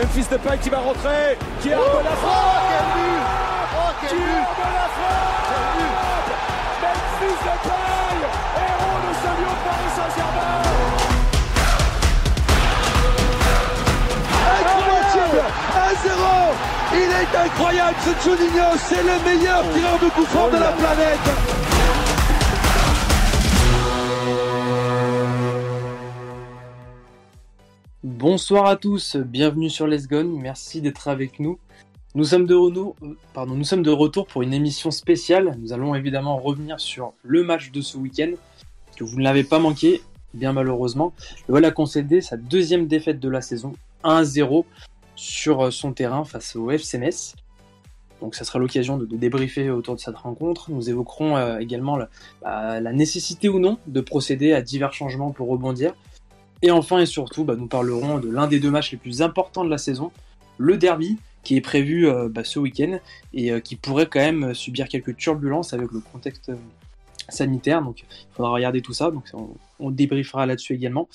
Memphis Depay qui va rentrer, qui a oh, de la frappe quel but. Oh, quel but. De la frappe Memphis Depay, héros de ce lion Paris Saint-Germain. Incroyable. 1-0 Il est incroyable ce Juninho, c'est le meilleur tireur de coup de la planète Bonsoir à tous, bienvenue sur Les Gone, merci d'être avec nous. Nous sommes, de retour, euh, pardon, nous sommes de retour pour une émission spéciale. Nous allons évidemment revenir sur le match de ce week-end, que vous ne l'avez pas manqué, bien malheureusement. Le Voilà concédé sa deuxième défaite de la saison, 1-0 sur euh, son terrain face au FC Donc ça sera l'occasion de, débriefer autour de cette rencontre. Nous évoquerons euh, également bah, la nécessité ou non de procéder à divers changements pour rebondir. Et enfin et surtout, bah, nous parlerons de l'un des deux matchs les plus importants de la saison, le derby, qui est prévu euh, bah, ce week-end et euh, qui pourrait quand même subir quelques turbulences avec le contexte euh, sanitaire. Donc il faudra regarder tout ça, donc on, débriefera là-dessus également.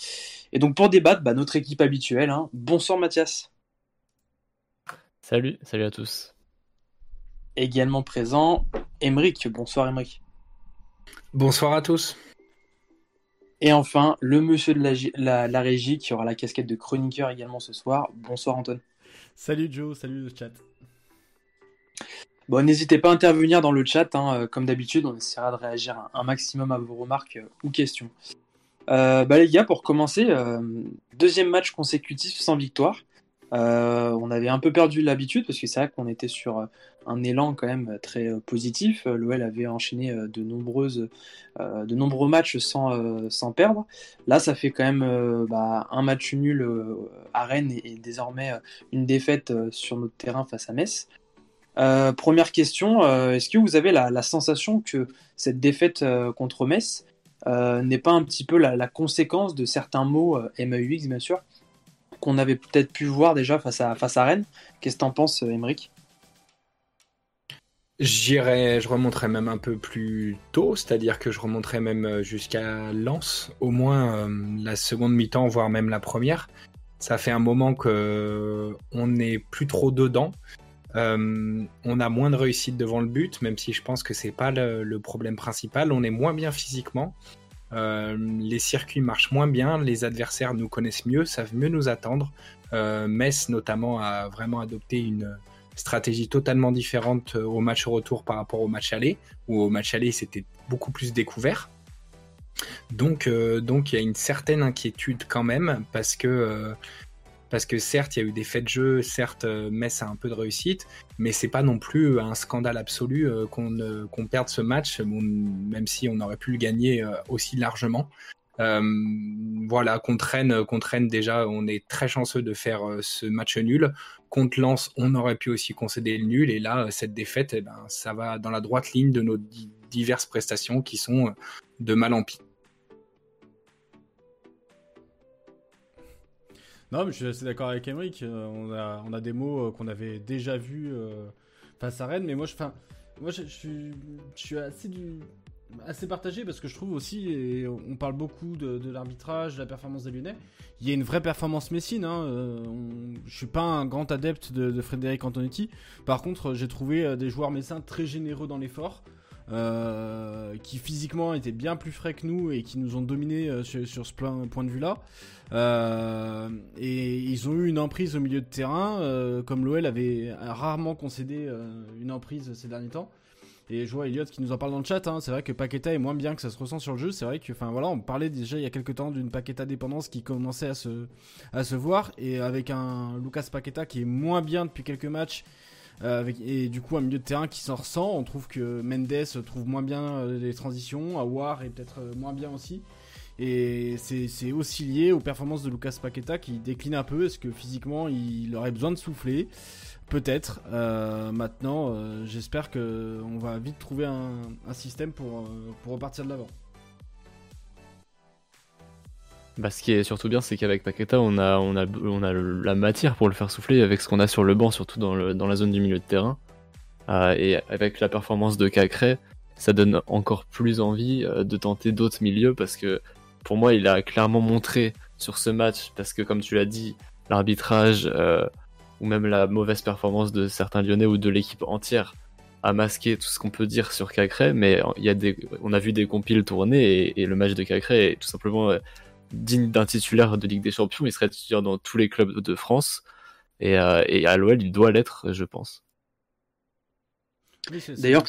Et donc pour débattre, bah, notre équipe habituelle. Hein. Bonsoir Mathias. Salut, salut à tous. Également présent, Emeric. Bonsoir Emeric. Bonsoir à tous. Et enfin, le monsieur de la, régie qui aura la casquette de chroniqueur également ce soir. Bonsoir Anton. Salut Joe, salut le chat. Bon, n'hésitez pas à intervenir dans le chat, hein, euh, comme d'habitude, on essaiera de réagir un, maximum à vos remarques euh, ou questions. Euh, bah les gars, pour commencer, deuxième match consécutif sans victoire. on avait un peu perdu l'habitude parce que c'est vrai qu'on était sur un élan quand même très euh, positif. Euh, L'OL avait enchaîné euh, de, nombreux matchs sans, perdre. Là, ça fait quand même bah, un match nul à Rennes et, désormais une défaite sur notre terrain face à Metz. première question, est-ce que vous avez la, sensation que cette défaite contre Metz n'est pas un petit peu la, conséquence de certains mots MAUX, bien sûr, qu'on avait peut-être pu voir déjà face à, Rennes? Qu'est-ce que t'en penses, Emeric J'irais, je remonterais même un peu plus tôt, c'est-à-dire que je remonterais même euh, jusqu'à Lens, au moins euh, la seconde mi-temps, voire même la première. Ça fait un moment que on n'est plus trop dedans. Euh, on a moins de réussite devant le but, même si je pense que c'est pas le, problème principal. On est moins bien physiquement. les circuits marchent moins bien, les adversaires nous connaissent mieux, savent mieux nous attendre. Metz notamment a vraiment adopté une, stratégie totalement différente euh, au match retour par rapport au match aller, où au match aller c'était beaucoup plus découvert. Donc, euh, donc il y a une certaine inquiétude quand même parce que euh, parce que certes il y a eu des faits de jeu, certes Metz a un peu de réussite, mais c'est pas non plus un scandale absolu qu'on perde ce match, même si on aurait pu le gagner aussi largement. voilà, qu'on traîne, qu'on traîne déjà, on est très chanceux de faire ce match nul. Contre Lens, on aurait pu aussi concéder le nul. Et là, cette défaite, eh ben, ça va dans la droite ligne de nos diverses prestations qui sont euh, de mal en pis. Non, mais je suis assez d'accord avec Emric. Euh, on a, on a des mots euh, qu'on avait déjà vus face à Rennes. Mais moi, je, moi, je, je suis assez du, assez partagé parce que je trouve aussi, on parle beaucoup de, l'arbitrage, de la performance des Lyonnais, il y a une vraie performance messine. Hein. Euh, je suis pas un grand adepte de, Frédéric Antonetti. Par contre, j'ai trouvé euh, des joueurs messins très généreux dans l'effort. Euh, qui physiquement étaient bien plus frais que nous et qui nous ont dominé sur, ce point de vue-là. et ils ont eu une emprise au milieu de terrain, comme l'OL avait rarement concédé une emprise ces derniers temps. Et je vois Elliot qui nous en parle dans le chat. Hein. C'est vrai que Paqueta est moins bien que ça se ressent sur le jeu. C'est vrai que, enfin voilà, on parlait déjà il y a quelques temps d'une Paqueta dépendance qui commençait à se, voir. Et avec un Lucas Paqueta qui est moins bien depuis quelques matchs. Euh, et du coup un milieu de terrain qui s'en ressent. On trouve que Mendes trouve moins bien euh, les transitions. Awar est peut-être euh, moins bien aussi. Et c'est aussi lié aux performances de Lucas Paqueta qui décline un peu. Est-ce que physiquement il aurait besoin de souffler? Peut-être. Euh, maintenant, euh, j'espère qu'on va vite trouver un, système pour, euh, pour repartir de l'avant. Bah, ce qui est surtout bien, c'est qu'avec Paqueta, on a, on, on la matière pour le faire souffler avec ce qu'on a sur le banc, surtout dans, dans la zone du milieu de terrain. et avec la performance de Cacré, ça donne encore plus envie de tenter d'autres milieux parce que pour moi, il a clairement montré sur ce match, parce que comme tu l'as dit, l'arbitrage ou même la mauvaise performance de certains Lyonnais ou de l'équipe entière a masqué tout ce qu'on peut dire sur Cacré, mais il y a des, on a vu des compiles tourner et, le match de Cacré est tout simplement euh, digne d'un titulaire de Ligue des Champions. Il serait titulaire dans tous les clubs de France et, euh, et à l'OL, il doit l'être, je pense. D'ailleurs,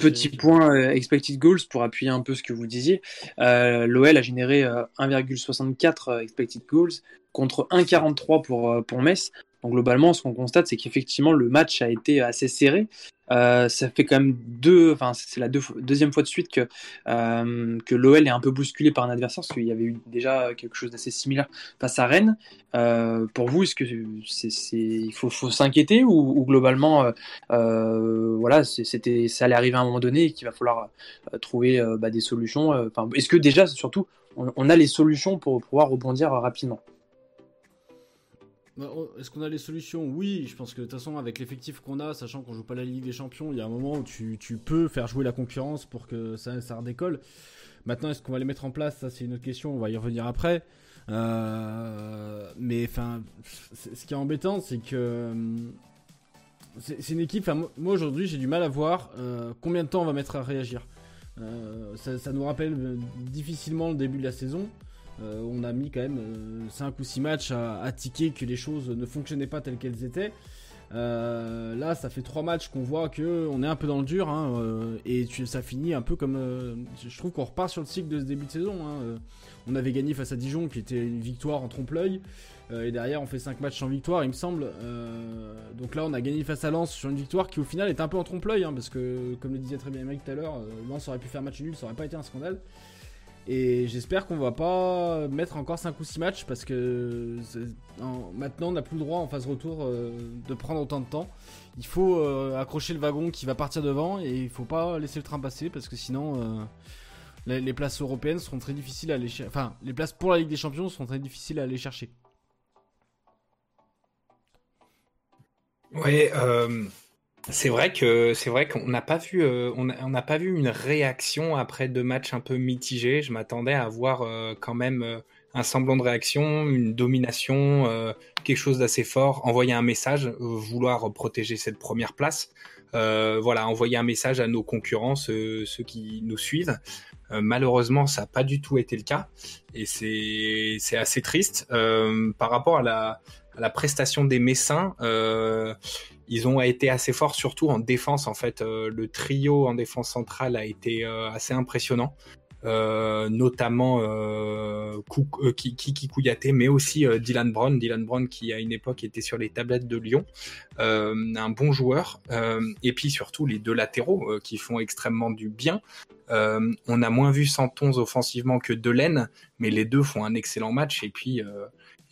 Petit point euh, expected goals pour appuyer un peu ce que vous disiez. Euh, L'OL a généré 1,64 euh, expected goals contre 1,43 pour, pour Metz. Donc globalement, ce qu'on constate, c'est qu'effectivement, le match a été assez serré. Euh, ça fait quand même deux, enfin c'est la deuxième fois de suite que, euh, que l'OL est un peu bousculé par un adversaire, parce qu'il y avait eu déjà quelque chose d'assez similaire face à Rennes. Euh, pour vous, est-ce que c'est, il faut, faut s'inquiéter ou, globalement, voilà, c'était, ça allait arriver à un moment donné et qu'il va falloir trouver bah, des solutions. Est-ce que déjà, surtout, on, a les solutions pour pouvoir rebondir rapidement? Est-ce qu'on a les solutions? Oui, je pense que de toute façon, avec l'effectif qu'on a, sachant qu'on joue pas la Ligue des Champions, il y a un moment où tu, peux faire jouer la concurrence pour que ça, ça redécolle. Maintenant, est-ce qu'on va les mettre en place? Ça, c'est une autre question. On va y revenir après. Euh, mais enfin, ce qui est embêtant, c'est que hum, c'est une équipe. Moi, aujourd'hui, j'ai du mal à voir euh, combien de temps on va mettre à réagir. Euh, ça, nous rappelle difficilement le début de la saison. Euh, on a mis quand même 5 euh, ou 6 matchs à, tiquer que les choses ne fonctionnaient pas telles qu'elles étaient. Euh, là, ça fait 3 matchs qu'on voit que on est un peu dans le dur hein, et ça finit un peu comme. je trouve qu'on repart sur le cycle de ce début de saison. Hein. on avait gagné face à Dijon qui était une victoire en trompe-l'œil. et derrière, on fait 5 matchs sans victoire, il me semble. donc là, on a gagné face à Lens sur une victoire qui, au final, est un peu en trompe-l'œil. Hein, parce que, comme le disait très bien Emmerich tout à l'heure, Lens aurait pu faire match nul, ça aurait pas été un scandale. Et j'espère qu'on va pas mettre encore 5 ou 6 matchs parce que maintenant on n'a plus le droit en phase retour euh, de prendre autant de temps. Il faut euh, accrocher le wagon qui va partir devant et il faut pas laisser le train passer parce que sinon euh, les, places européennes seront très difficiles à aller chercher. Enfin, les places pour la Ligue des Champions seront très difficiles à aller chercher. Ouais, c'est vrai que c'est vrai qu'on n'a pas vu euh, on n'a pas vu une réaction après deux matchs un peu mitigés. Je m'attendais à voir euh, quand même euh, un semblant de réaction, une domination, quelque chose d'assez fort, envoyer un message, vouloir protéger cette première place. voilà, envoyer un message à nos concurrents, ceux, qui nous suivent. malheureusement, ça n'a pas du tout été le cas et c'est assez triste par rapport à la, à la prestation des Messins ils ont été assez forts, surtout en défense. En fait, euh, le trio en défense centrale a été euh, assez impressionnant. Euh, notamment Kouyaté, mais aussi Dylan Brown. Dylan Brown qui à une époque était sur les tablettes de Lyon, un bon joueur. et puis surtout les deux latéraux qui font extrêmement du bien. on a moins vu Santons offensivement que Delaine, mais les deux font un excellent match. Et puis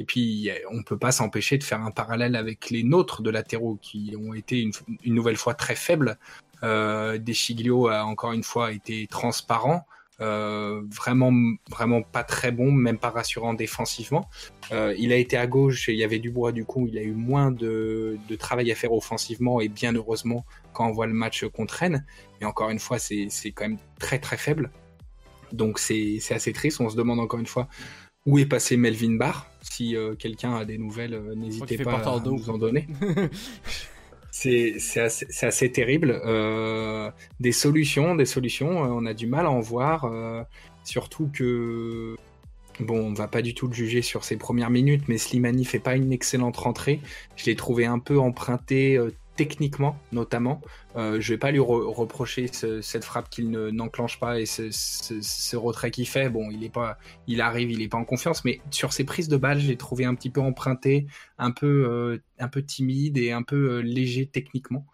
et puis, on ne peut pas s'empêcher de faire un parallèle avec les nôtres de latéraux qui ont été une, nouvelle fois très faibles. Euh, Deschiglio a encore une fois été transparent. Euh, vraiment, vraiment pas très bon, même pas rassurant défensivement. Euh, il a été à gauche et il y avait du bois du coup, il a eu moins de, travail à faire offensivement et bien heureusement quand on voit le match contre Rennes. Mais encore une fois, c'est quand même très très faible. Donc c'est assez triste. On se demande encore une fois où est passé Melvin Barr Si euh, quelqu'un a des nouvelles, euh, n'hésitez pas à nous en donner. c'est assez, assez, terrible. Euh, des solutions, des solutions, on a du mal à en voir. surtout que Bon, on va pas du tout le juger sur ses premières minutes, mais Slimani fait pas une excellente rentrée. Je l'ai trouvé un peu emprunté techniquement notamment. Euh, je vais pas lui reprocher cette frappe qu'il n'enclenche pas et ce, retrait qu'il fait. Bon, il est pas, il arrive, il est pas en confiance, mais sur ses prises de balles, j'ai trouvé un petit peu emprunté, un peu, euh, un peu timide et un peu euh, léger techniquement.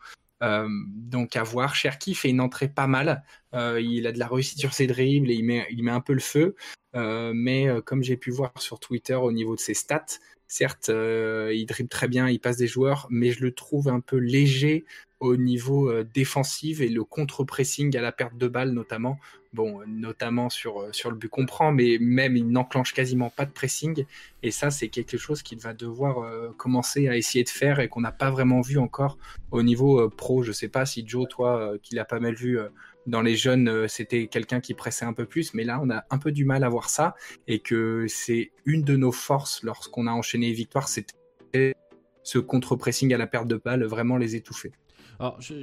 donc à voir. Cherki fait une entrée pas mal. il a de la réussite sur ses dribbles et il met, il met un peu le feu. mais comme j'ai pu voir sur Twitter au niveau de ses stats, Certes, euh, il dribble très bien, il passe des joueurs, mais je le trouve un peu léger au niveau euh, défensif et le contre-pressing à la perte de balle notamment. Bon, notamment sur, euh, le but qu'on prend, mais même il n'enclenche quasiment pas de pressing. Et ça, c'est quelque chose qu'il va devoir commencer à essayer de faire et qu'on n'a pas vraiment vu encore au niveau pro. Je sais pas si Joe, toi, qui l'a pas mal vu dans les jeunes, euh, c'était quelqu'un qui pressait un peu plus, mais là, on a un peu du mal à voir ça, et que c'est une de nos forces lorsqu'on a enchaîné les victoires, c'était ce contre-pressing à la perte de balle vraiment les étouffer. Alors, je,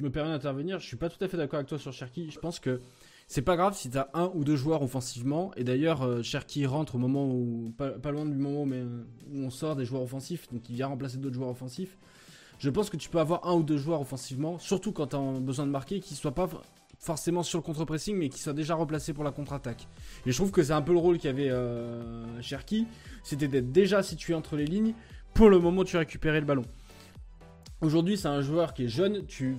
me permets d'intervenir. Je suis pas tout à fait d'accord avec toi sur Cherki. Je pense que c'est pas grave si tu as un ou deux joueurs offensivement. Et d'ailleurs, euh, Cherki rentre au moment où, pas, loin du moment où on sort des joueurs offensifs, donc il vient remplacer d'autres joueurs offensifs. Je pense que tu peux avoir un ou deux joueurs offensivement, surtout quand tu as besoin de marquer, qui soient pas forcément sur le contre-pressing, mais qui soient déjà replacés pour la contre-attaque. Et je trouve que c'est un peu le rôle qu'avait euh, Cherki, c'était d'être déjà situé entre les lignes pour le moment où tu récupérais le ballon. Aujourd'hui, c'est un joueur qui est jeune. Tu,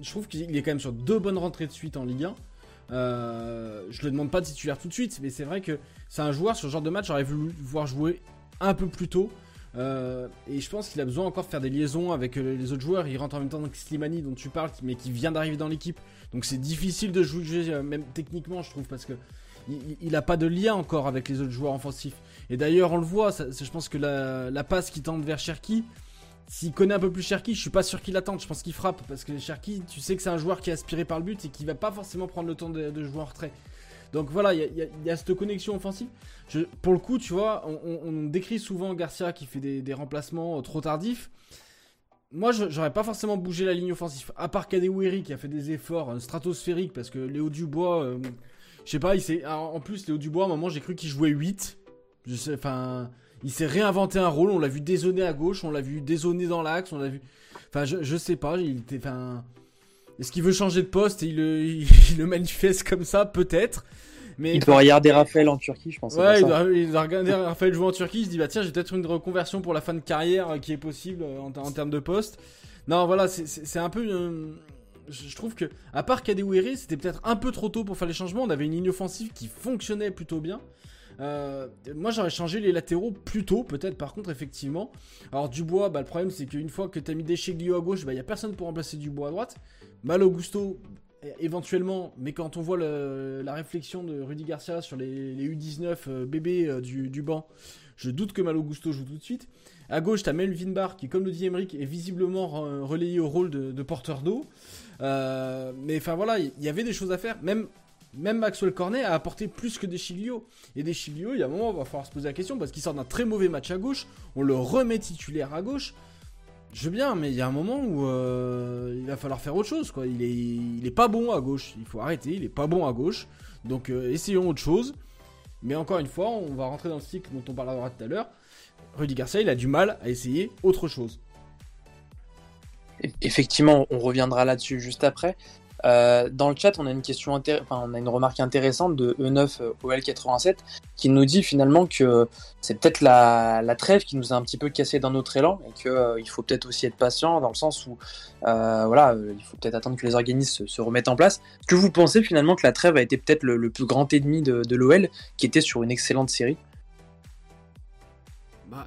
je trouve qu'il est quand même sur deux bonnes rentrées de suite en Ligue 1. Euh, je le demande pas de titulaire tout de suite, mais c'est vrai que c'est un joueur sur ce genre de match. J'aurais voulu voir jouer un peu plus tôt. Euh, et je pense qu'il a besoin encore de faire des liaisons avec euh, les autres joueurs. Il rentre en même temps avec Slimani dont tu parles, mais qui vient d'arriver dans l'équipe. Donc c'est difficile de jouer, même techniquement, je trouve, parce que il n'a pas de lien encore avec les autres joueurs offensifs. Et d'ailleurs, on le voit, je pense que la, la passe qui tente vers Cherki, s'il connaît un peu plus Cherki, je suis pas sûr qu'il attende. Je pense qu'il frappe parce que Cherki, tu sais que c'est un joueur qui est aspiré par le but et qui va pas forcément prendre le temps de, jouer en retrait. Donc voilà, il y, a cette connexion offensive. pour le coup, tu vois, on, décrit souvent Garcia qui fait des, remplacements euh, trop tardifs. Moi, j'aurais pas forcément bougé la ligne offensive. À part Kadewere qui a fait des efforts euh, stratosphériques parce que Léo Dubois, euh, je sais pas, il en plus Léo Dubois, à un moment, j'ai cru qu'il jouait 8. Je sais, enfin, il s'est réinventé un rôle. On l'a vu dézoner à gauche, on l'a vu dézoner dans l'axe, on l'a vu. Enfin, je, sais pas. Il était. Est-ce qu'il veut changer de poste et il le, manifeste comme ça, peut-être. Mais il doit regarder Raphaël en Turquie, je pense. Ouais, il doit, regarder Raphaël jouer en Turquie. Il se dit bah tiens, j'ai peut-être une reconversion pour la fin de carrière euh, qui est possible euh, en, termes de poste. Non, voilà, c'est un peu. Euh, je trouve que, à part Kadewere, c'était peut-être un peu trop tôt pour faire les changements. On avait une ligne offensive qui fonctionnait plutôt bien. Euh, moi j'aurais changé les latéraux plus tôt, peut-être par contre, effectivement. Alors Dubois, bah, le problème c'est qu'une fois que tu as mis Descheglio à gauche, il bah, n'y a personne pour remplacer Dubois à droite. Malo Gusto, éventuellement, mais quand on voit la réflexion de Rudy Garcia sur les, U19 euh, bébés euh, du, banc, je doute que Malo Gusto joue tout de suite. À gauche, tu as Melvin Barr qui, comme le dit Emmerich, est visiblement relayé au rôle de, porteur d'eau. mais enfin voilà, il y, avait des choses à faire. Même Maxwell Cornet a apporté plus que des Chilio. Et des Chilio, il y a un moment, il va falloir se poser la question parce qu'il sort d'un très mauvais match à gauche. On le remet titulaire à gauche. Je veux bien, mais il y a un moment où euh, il va falloir faire autre chose. Quoi. Il, est, il est pas bon à gauche. Il faut arrêter. Il est pas bon à gauche. Donc euh, essayons autre chose. Mais encore une fois, on va rentrer dans le cycle dont on parlera tout à l'heure. Rudy Garcia, il a du mal à essayer autre chose. Effectivement, on reviendra là-dessus juste après. Euh, dans le chat, on a une question, enfin, on a une remarque intéressante de E9OL87 qui nous dit finalement que c'est peut-être la, trêve qui nous a un petit peu cassé dans notre élan et qu'il euh, il faut peut-être aussi être patient dans le sens où euh, voilà, il faut peut-être attendre que les organismes se, remettent en place. Est-ce que vous pensez finalement que la trêve a été peut-être le, plus grand ennemi de, l'OL qui était sur une excellente série? Bah,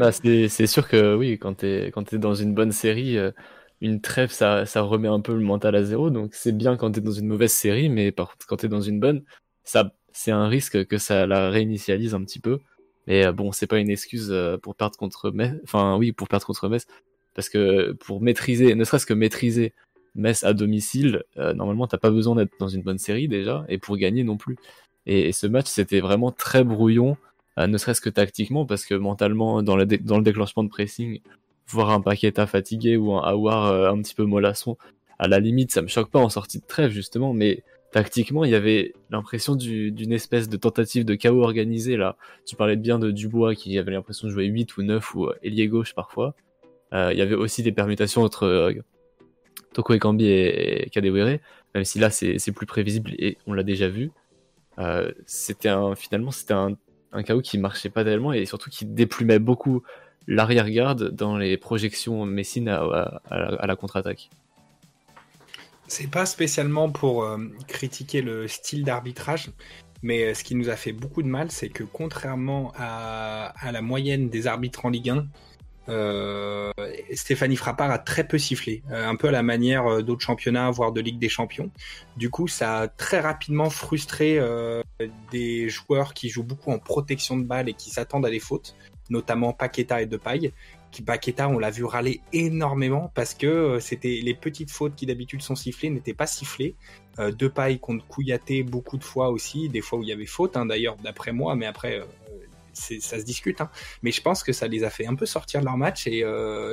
bah c'est sûr que oui, quand tu es, es, dans une bonne série, une trêve, ça, ça remet un peu le mental à zéro. Donc c'est bien quand t'es dans une mauvaise série, mais par contre, quand t'es dans une bonne, ça, c'est un risque que ça la réinitialise un petit peu. Mais euh, bon, c'est pas une excuse euh, pour perdre contre Metz. Enfin, oui, pour perdre contre Metz. Parce que pour maîtriser, ne serait-ce que maîtriser Metz à domicile, euh, normalement, t'as pas besoin d'être dans une bonne série déjà, et pour gagner non plus. Et, ce match, c'était vraiment très brouillon, ne serait-ce que tactiquement, parce que mentalement, dans le, dans le déclenchement de pressing, voir un Paqueta fatigué ou un Awar euh, un petit peu mollasson, à la limite, ça me choque pas en sortie de trêve, justement, mais tactiquement, il y avait l'impression d'une espèce de tentative de chaos organisé, là. Tu parlais bien de Dubois, qui avait l'impression de jouer 8 ou 9 ou euh, ailier gauche parfois. Euh, il y avait aussi des permutations entre euh, Toko Ekambi et, et Kadewere, même si là, c'est plus prévisible et on l'a déjà vu. c'était finalement, c'était un, un chaos qui marchait pas tellement et surtout qui déplumait beaucoup l'arrière-garde dans les projections Messine à, la contre-attaque C'est pas spécialement pour euh, critiquer le style d'arbitrage, mais euh, ce qui nous a fait beaucoup de mal, c'est que contrairement à, la moyenne des arbitres en Ligue 1, euh, Stéphanie Frappard a très peu sifflé, un peu à la manière d'autres championnats, voire de Ligue des Champions. Du coup, ça a très rapidement frustré des joueurs qui jouent beaucoup en protection de balle et qui s'attendent à des fautes notamment Paqueta et Depay. Qui Paqueta, on l'a vu râler énormément parce que euh, c'était les petites fautes qui d'habitude sont sifflées n'étaient pas sifflées. Euh, Depay contre Kouyaté beaucoup de fois aussi, des fois où il y avait faute hein, d'ailleurs d'après moi, mais après euh, ça se discute, hein. mais je pense que ça les a fait un peu sortir de leur match et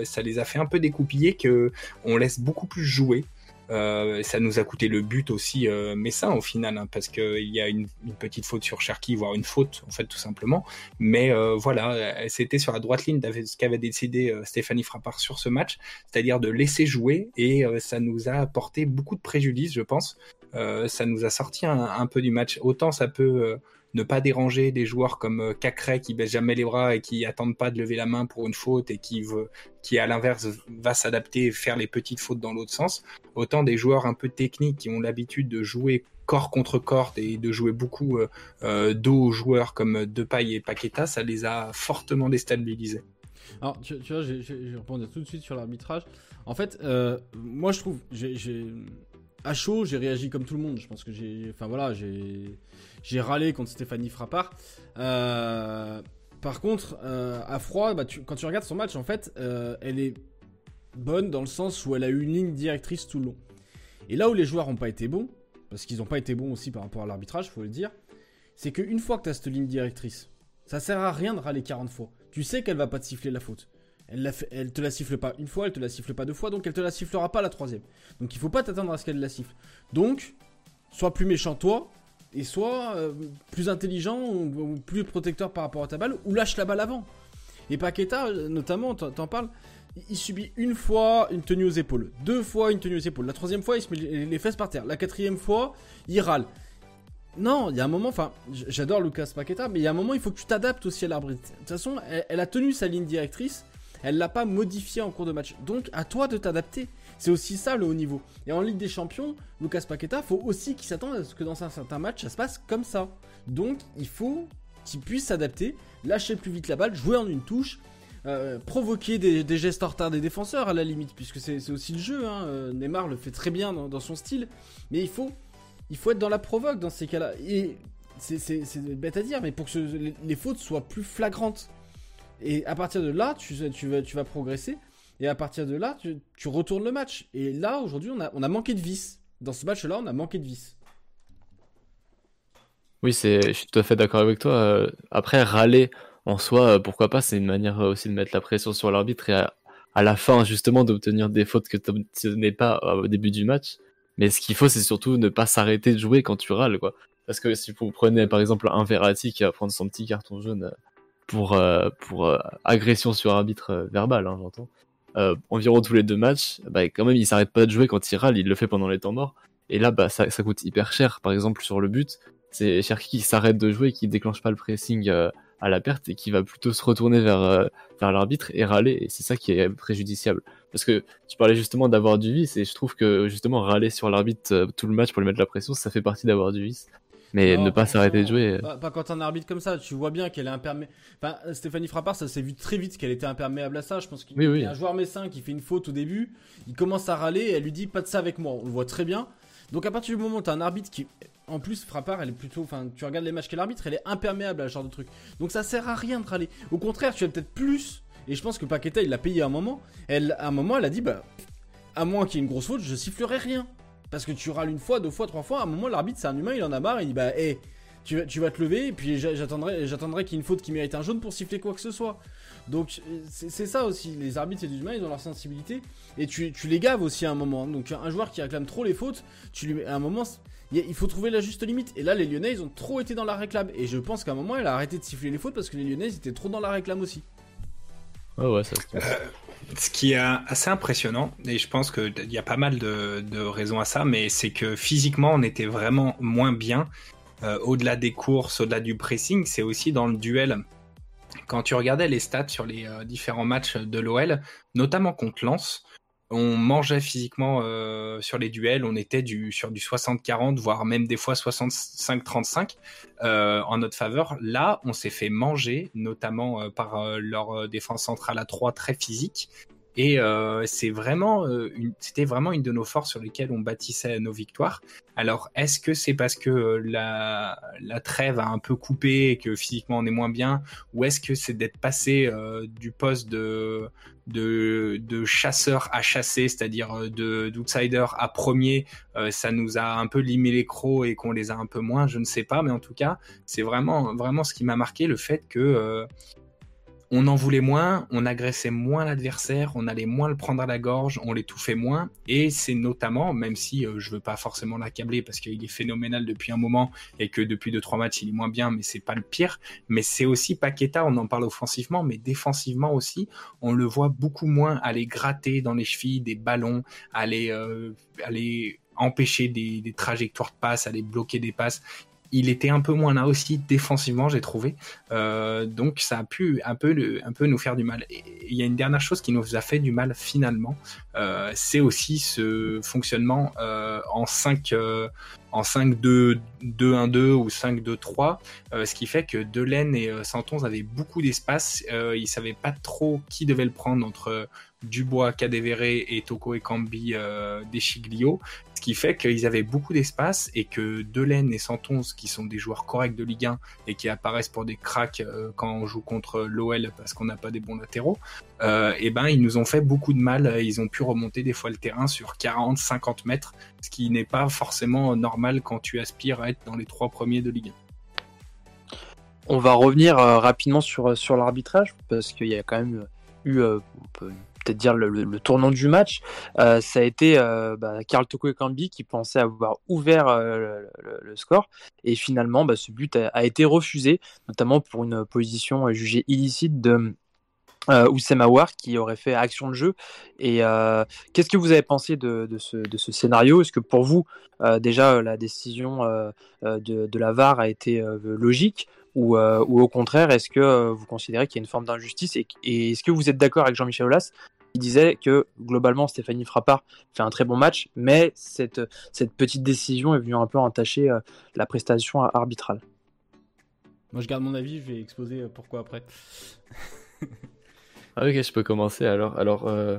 ça les a fait un peu découpiller que on laisse beaucoup plus jouer. Euh, ça nous a coûté le but aussi, euh, mais ça au final, hein, parce qu'il y a une, petite faute sur Cherki, voire une faute en fait tout simplement. Mais euh, voilà, c'était sur la droite ligne ce qu'avait décidé Stéphanie Frappard sur ce match, c'est-à-dire de laisser jouer, et ça nous a apporté beaucoup de préjudice, je pense. ça nous a sorti un, peu du match. Autant ça peut ne pas déranger des joueurs comme euh, Cacré qui baisse jamais les bras et qui attendent pas de lever la main pour une faute et qui à l'inverse va s'adapter et faire les petites fautes dans l'autre sens. Autant des joueurs un peu techniques qui ont l'habitude de jouer corps contre corps et de jouer beaucoup euh, euh, aux joueurs comme Depay et Paqueta, ça les a fortement déstabilisés. Alors, tu, vois, je vais répondre tout de suite sur l'arbitrage. En fait, moi je trouve, à chaud, j'ai réagi comme tout le monde. Je pense que j'ai, enfin voilà, j'ai, râlé contre Stéphanie Frappard. Euh, par contre, euh, à froid, bah, quand tu regardes son match, en fait, euh, elle est bonne dans le sens où elle a eu une ligne directrice tout le long. Et là où les joueurs n'ont pas été bons, parce qu'ils n'ont pas été bons aussi par rapport à l'arbitrage, faut le dire, c'est qu'une fois que tu as cette ligne directrice, ça sert à rien de râler 40 fois. Tu sais qu'elle va pas te siffler la faute. Elle, te la siffle pas une fois, elle te la siffle pas deux fois, donc elle te la sifflera pas la troisième. Donc il faut pas t'attendre à ce qu'elle la siffle. Donc, sois plus méchant toi, et sois euh, plus intelligent ou, plus protecteur par rapport à ta balle, ou lâche la balle avant. Et Paqueta, notamment, t'en parles, il subit une fois une tenue aux épaules, deux fois une tenue aux épaules, la troisième fois il se met les fesses par terre, la quatrième fois il râle. Non, il y a un moment, enfin, j'adore Lucas Paqueta, mais il y a un moment, il faut que tu t'adaptes aussi à l'arbitre. De toute façon, elle, a tenu sa ligne directrice, elle l'a pas modifié en cours de match. Donc à toi de t'adapter. C'est aussi ça le haut niveau. Et en Ligue des Champions, Lucas Paqueta, faut aussi qu'il s'attende à ce que dans un certain match, ça se passe comme ça. Donc il faut qu'il puisse s'adapter, lâcher plus vite la balle, jouer en une touche, euh, provoquer des, gestes en retard des défenseurs à la limite, puisque c'est aussi le jeu. Hein. Euh, Neymar le fait très bien dans, son style, mais il faut, il faut être dans la provoque dans ces cas-là. Et c'est bête à dire, mais pour que les fautes soient plus flagrantes. Et à partir de là, tu, vas, progresser. Et à partir de là, tu, retournes le match. Et là, aujourd'hui, on a, manqué de vis. Dans ce match-là, on a manqué de vis. Oui, je suis tout à fait d'accord avec toi. Euh, après, râler en soi, euh, pourquoi pas, c'est une manière aussi de mettre la pression sur l'arbitre et à, la fin, justement, d'obtenir des fautes que tu n'es pas au début du match. Mais ce qu'il faut, c'est surtout ne pas s'arrêter de jouer quand tu râles, quoi. Parce que si vous prenez par exemple un Verratti qui va prendre son petit carton jaune euh, pour, euh, pour euh, agression sur arbitre euh, verbal, hein, j'entends. environ tous les deux matchs, bah, quand même, il s'arrête pas de jouer quand il râle, il le fait pendant les temps morts. Et là, bah, ça, ça coûte hyper cher. Par exemple, sur le but, c'est Cherki qui s'arrête de jouer, qui déclenche pas le pressing à la perte et qui va plutôt se retourner vers, vers l'arbitre et râler. Et c'est ça qui est préjudiciable. Parce que tu parlais justement d'avoir du vice et je trouve que justement râler sur l'arbitre tout le match pour lui mettre la pression, ça fait partie d'avoir du vice mais ne pas s'arrêter de jouer. Pas, pas quand un arbitre comme ça, tu vois bien qu'elle est imperméable. Enfin, Stéphanie Frappard, ça s'est vu très vite qu'elle était imperméable à ça. Je pense qu'il y a un joueur messin qui fait une faute au début, il commence à râler et elle lui dit pas de ça avec moi. On le voit très bien. Donc à partir du moment où tu as un arbitre qui, en plus, Frappard, elle est plutôt, enfin, tu regardes les matchs qu'elle arbitre, elle est imperméable à ce genre de truc. Donc ça sert à rien de râler. Au contraire, tu as peut-être plus. Et je pense que Paqueta, il l'a payé à un moment. Elle, à un moment, elle a dit, bah, à moins qu'il y ait une grosse faute, je sifflerai rien. Parce que tu râles une fois, deux fois, trois fois, à un moment, l'arbitre, c'est un humain, il en a marre, il dit bah, hé, tu, vas, te lever, et puis j'attendrai, j'attendrai qu'il y ait une faute qui mérite un jaune pour siffler quoi que ce soit. Donc, c'est ça aussi, les arbitres, c'est des humains, ils ont leur sensibilité, et tu, les gaves aussi à un moment. Donc, un joueur qui réclame trop les fautes, tu lui à un moment, il faut trouver la juste limite. Et là, les Lyonnais, ils ont trop été dans la réclame. Et je pense qu'à un moment, elle a arrêté de siffler les fautes parce que les Lyonnais, ils étaient trop dans la réclame aussi. Se ce qui est assez impressionnant, et je pense qu'il y a pas mal de, raisons à ça, mais c'est que physiquement, on était vraiment moins bien. Euh, au-delà des courses, au-delà du pressing, c'est aussi dans le duel. Quand tu regardais les stats sur les euh, différents matchs de l'OL, notamment contre Lens, on mangeait physiquement euh, sur les duels, on était du, sur du 60-40, voire même des fois 65-35 euh, en notre faveur. Là, on s'est fait manger, notamment euh, par leur défense centrale à 3 très physique. Et euh, c'est vraiment, euh, c'était vraiment une de nos forces sur lesquelles on bâtissait nos victoires. Alors, est-ce que c'est parce que euh, la, la trêve a un peu coupé et que physiquement on est moins bien, ou est-ce que c'est d'être passé euh, du poste de, de, de chasseur à chasser, c'est-à-dire euh, de d'outsider à premier, ça nous a un peu limé les crocs et qu'on les a un peu moins, je ne sais pas, mais en tout cas, c'est vraiment vraiment ce qui m'a marqué, le fait que on en voulait moins, on agressait moins l'adversaire, on allait moins le prendre à la gorge, on l'étouffait moins. Et c'est notamment, même si euh, je veux pas forcément l'accabler parce qu'il est phénoménal depuis un moment et que depuis deux trois matchs il est moins bien, mais c'est pas le pire. Mais c'est aussi Paqueta, on en parle offensivement, mais défensivement aussi, on le voit beaucoup moins aller gratter dans les chevilles des ballons, aller euh, empêcher des, des trajectoires de passe, aller bloquer des passes il était un peu moins là aussi défensivement, j'ai trouvé. Euh, donc ça a pu un peu, nous faire du mal. Il y a une dernière chose qui nous a fait du mal finalement, euh, c'est aussi ce fonctionnement euh, en 5 euh, en 5-2-2-1-2 ou 5-2-3, euh, ce qui fait que Delaine et euh, Santons avaient beaucoup d'espace. Euh, ils savaient pas trop qui devait le prendre entre Dubois, Cadevere et Toko et Cambi Deschiglio, ce qui fait qu'ils avaient beaucoup d'espace et que Delaine et Santons, qui sont des joueurs corrects de Ligue 1 et qui apparaissent pour des cracks quand on joue contre l'OL parce qu'on n'a pas des bons latéraux, et ben ils nous ont fait beaucoup de mal. Ils ont pu remonter des fois le terrain sur 40, 50 mètres, ce qui n'est pas forcément normal quand tu aspires à être dans les trois premiers de Ligue 1. On va revenir euh, rapidement sur, sur l'arbitrage parce qu'il y a quand même eu, euh, on peut peut-être dire, le, tournant du match. Euh, ça a été euh, bah, Karl Toko qui pensait avoir ouvert euh, le, score et finalement bah, ce but a, été refusé, notamment pour une position jugée illicite de euh, Oussem Aouar qui aurait fait action de jeu. Et euh, qu'est-ce que vous avez pensé de, ce, scénario? Est-ce que pour vous, euh, déjà, la décision euh, de, la VAR a été euh, logique? Ou, euh, au contraire, est-ce que vous considérez qu'il y a une forme d'injustice? Et, est-ce que vous êtes d'accord avec Jean-Michel Aulas il disait que globalement Stéphanie Frappard fait un très bon match, mais cette, cette petite décision est venue un peu entacher la prestation arbitrale? Moi je garde mon avis, je vais exposer pourquoi après. Ah, ok, je peux commencer alors. Alors, euh...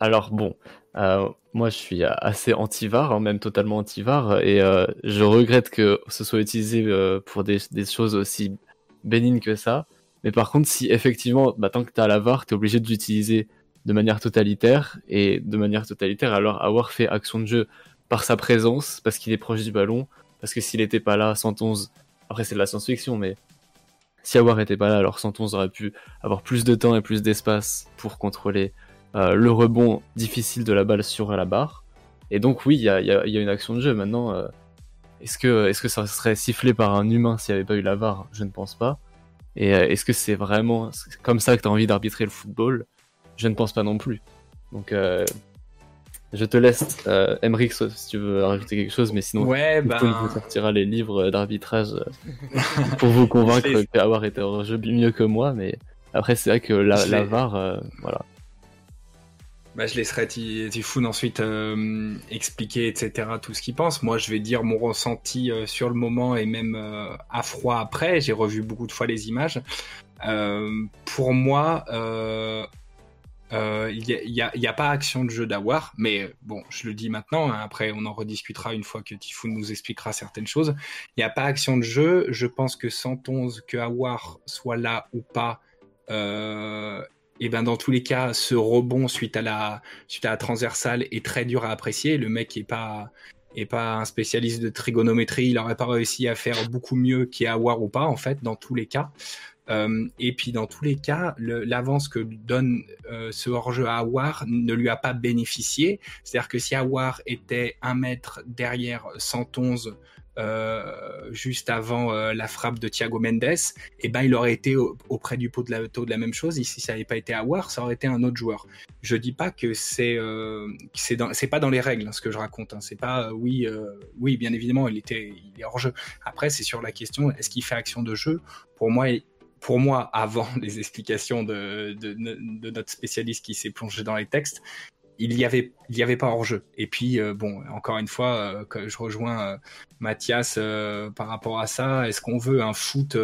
alors bon, euh, moi je suis assez anti-VAR, hein, même totalement anti-VAR, et euh, je regrette que ce soit utilisé pour des, choses aussi bénignes que ça. Mais par contre, si effectivement, bah, tant que tu la VAR, tu es obligé de l'utiliser de manière totalitaire, et de manière totalitaire, alors avoir fait action de jeu par sa présence, parce qu'il est proche du ballon, parce que s'il n'était pas là, 111, après c'est de la science-fiction, mais si Awar était pas là, alors Santon aurait pu avoir plus de temps et plus d'espace pour contrôler euh, le rebond difficile de la balle sur la barre. Et donc oui, il y a, une action de jeu. Maintenant, euh, est-ce que, ça serait sifflé par un humain s'il n'y avait pas eu la VAR? Je ne pense pas. Et euh, est-ce que c'est vraiment comme ça que tu as envie d'arbitrer le football? Je ne pense pas non plus. Donc je te laisse, euh, Emmerich, si tu veux rajouter quelque chose, mais sinon, ouais, ben... vous sortira les livres d'arbitrage euh, pour vous convaincre qu'avoir été hors jeu mieux que moi, mais après, c'est vrai que la, la VAR, euh, voilà. Bah, je laisserai Tifoun ensuite euh, expliquer, etc., tout ce qu'il pense. Moi, je vais dire mon ressenti euh, sur le moment et même euh, à froid après. J'ai revu beaucoup de fois les images. pour moi, il euh, n'y a, y a, a, pas action de jeu d'avoir, mais bon, je le dis maintenant, hein, après on en rediscutera une fois que Tifoun nous expliquera certaines choses. Il n'y a pas action de jeu, je pense que 111, que Awar soit là ou pas, euh, et ben dans tous les cas, ce rebond suite à la, suite à la transversale est très dur à apprécier. Le mec est pas, est pas un spécialiste de trigonométrie, il n'aurait pas réussi à faire beaucoup mieux qu'Awar ou pas, en fait, dans tous les cas. Euh, et puis dans tous les cas, l'avance que donne euh, ce hors-jeu à Awar ne lui a pas bénéficié. C'est-à-dire que si Awar était un mètre derrière 111 euh, juste avant la frappe de Thiago Mendes, eh ben il aurait été au, auprès du pot de la, de la même chose. Ici, ça n'avait pas été Awar, ça aurait été un autre joueur. Je dis pas que c'est c'est pas dans les règles hein, ce que je raconte. Hein. C'est pas oui oui bien évidemment il était il est hors jeu. Après c'est sur la question est-ce qu'il fait action de jeu? Pour moi pour moi, avant les explications de, notre spécialiste qui s'est plongé dans les textes, il y avait avait pas hors jeu et puis euh, bon encore une fois euh, je rejoins euh, Mathias par rapport à ça est-ce qu'on veut un foot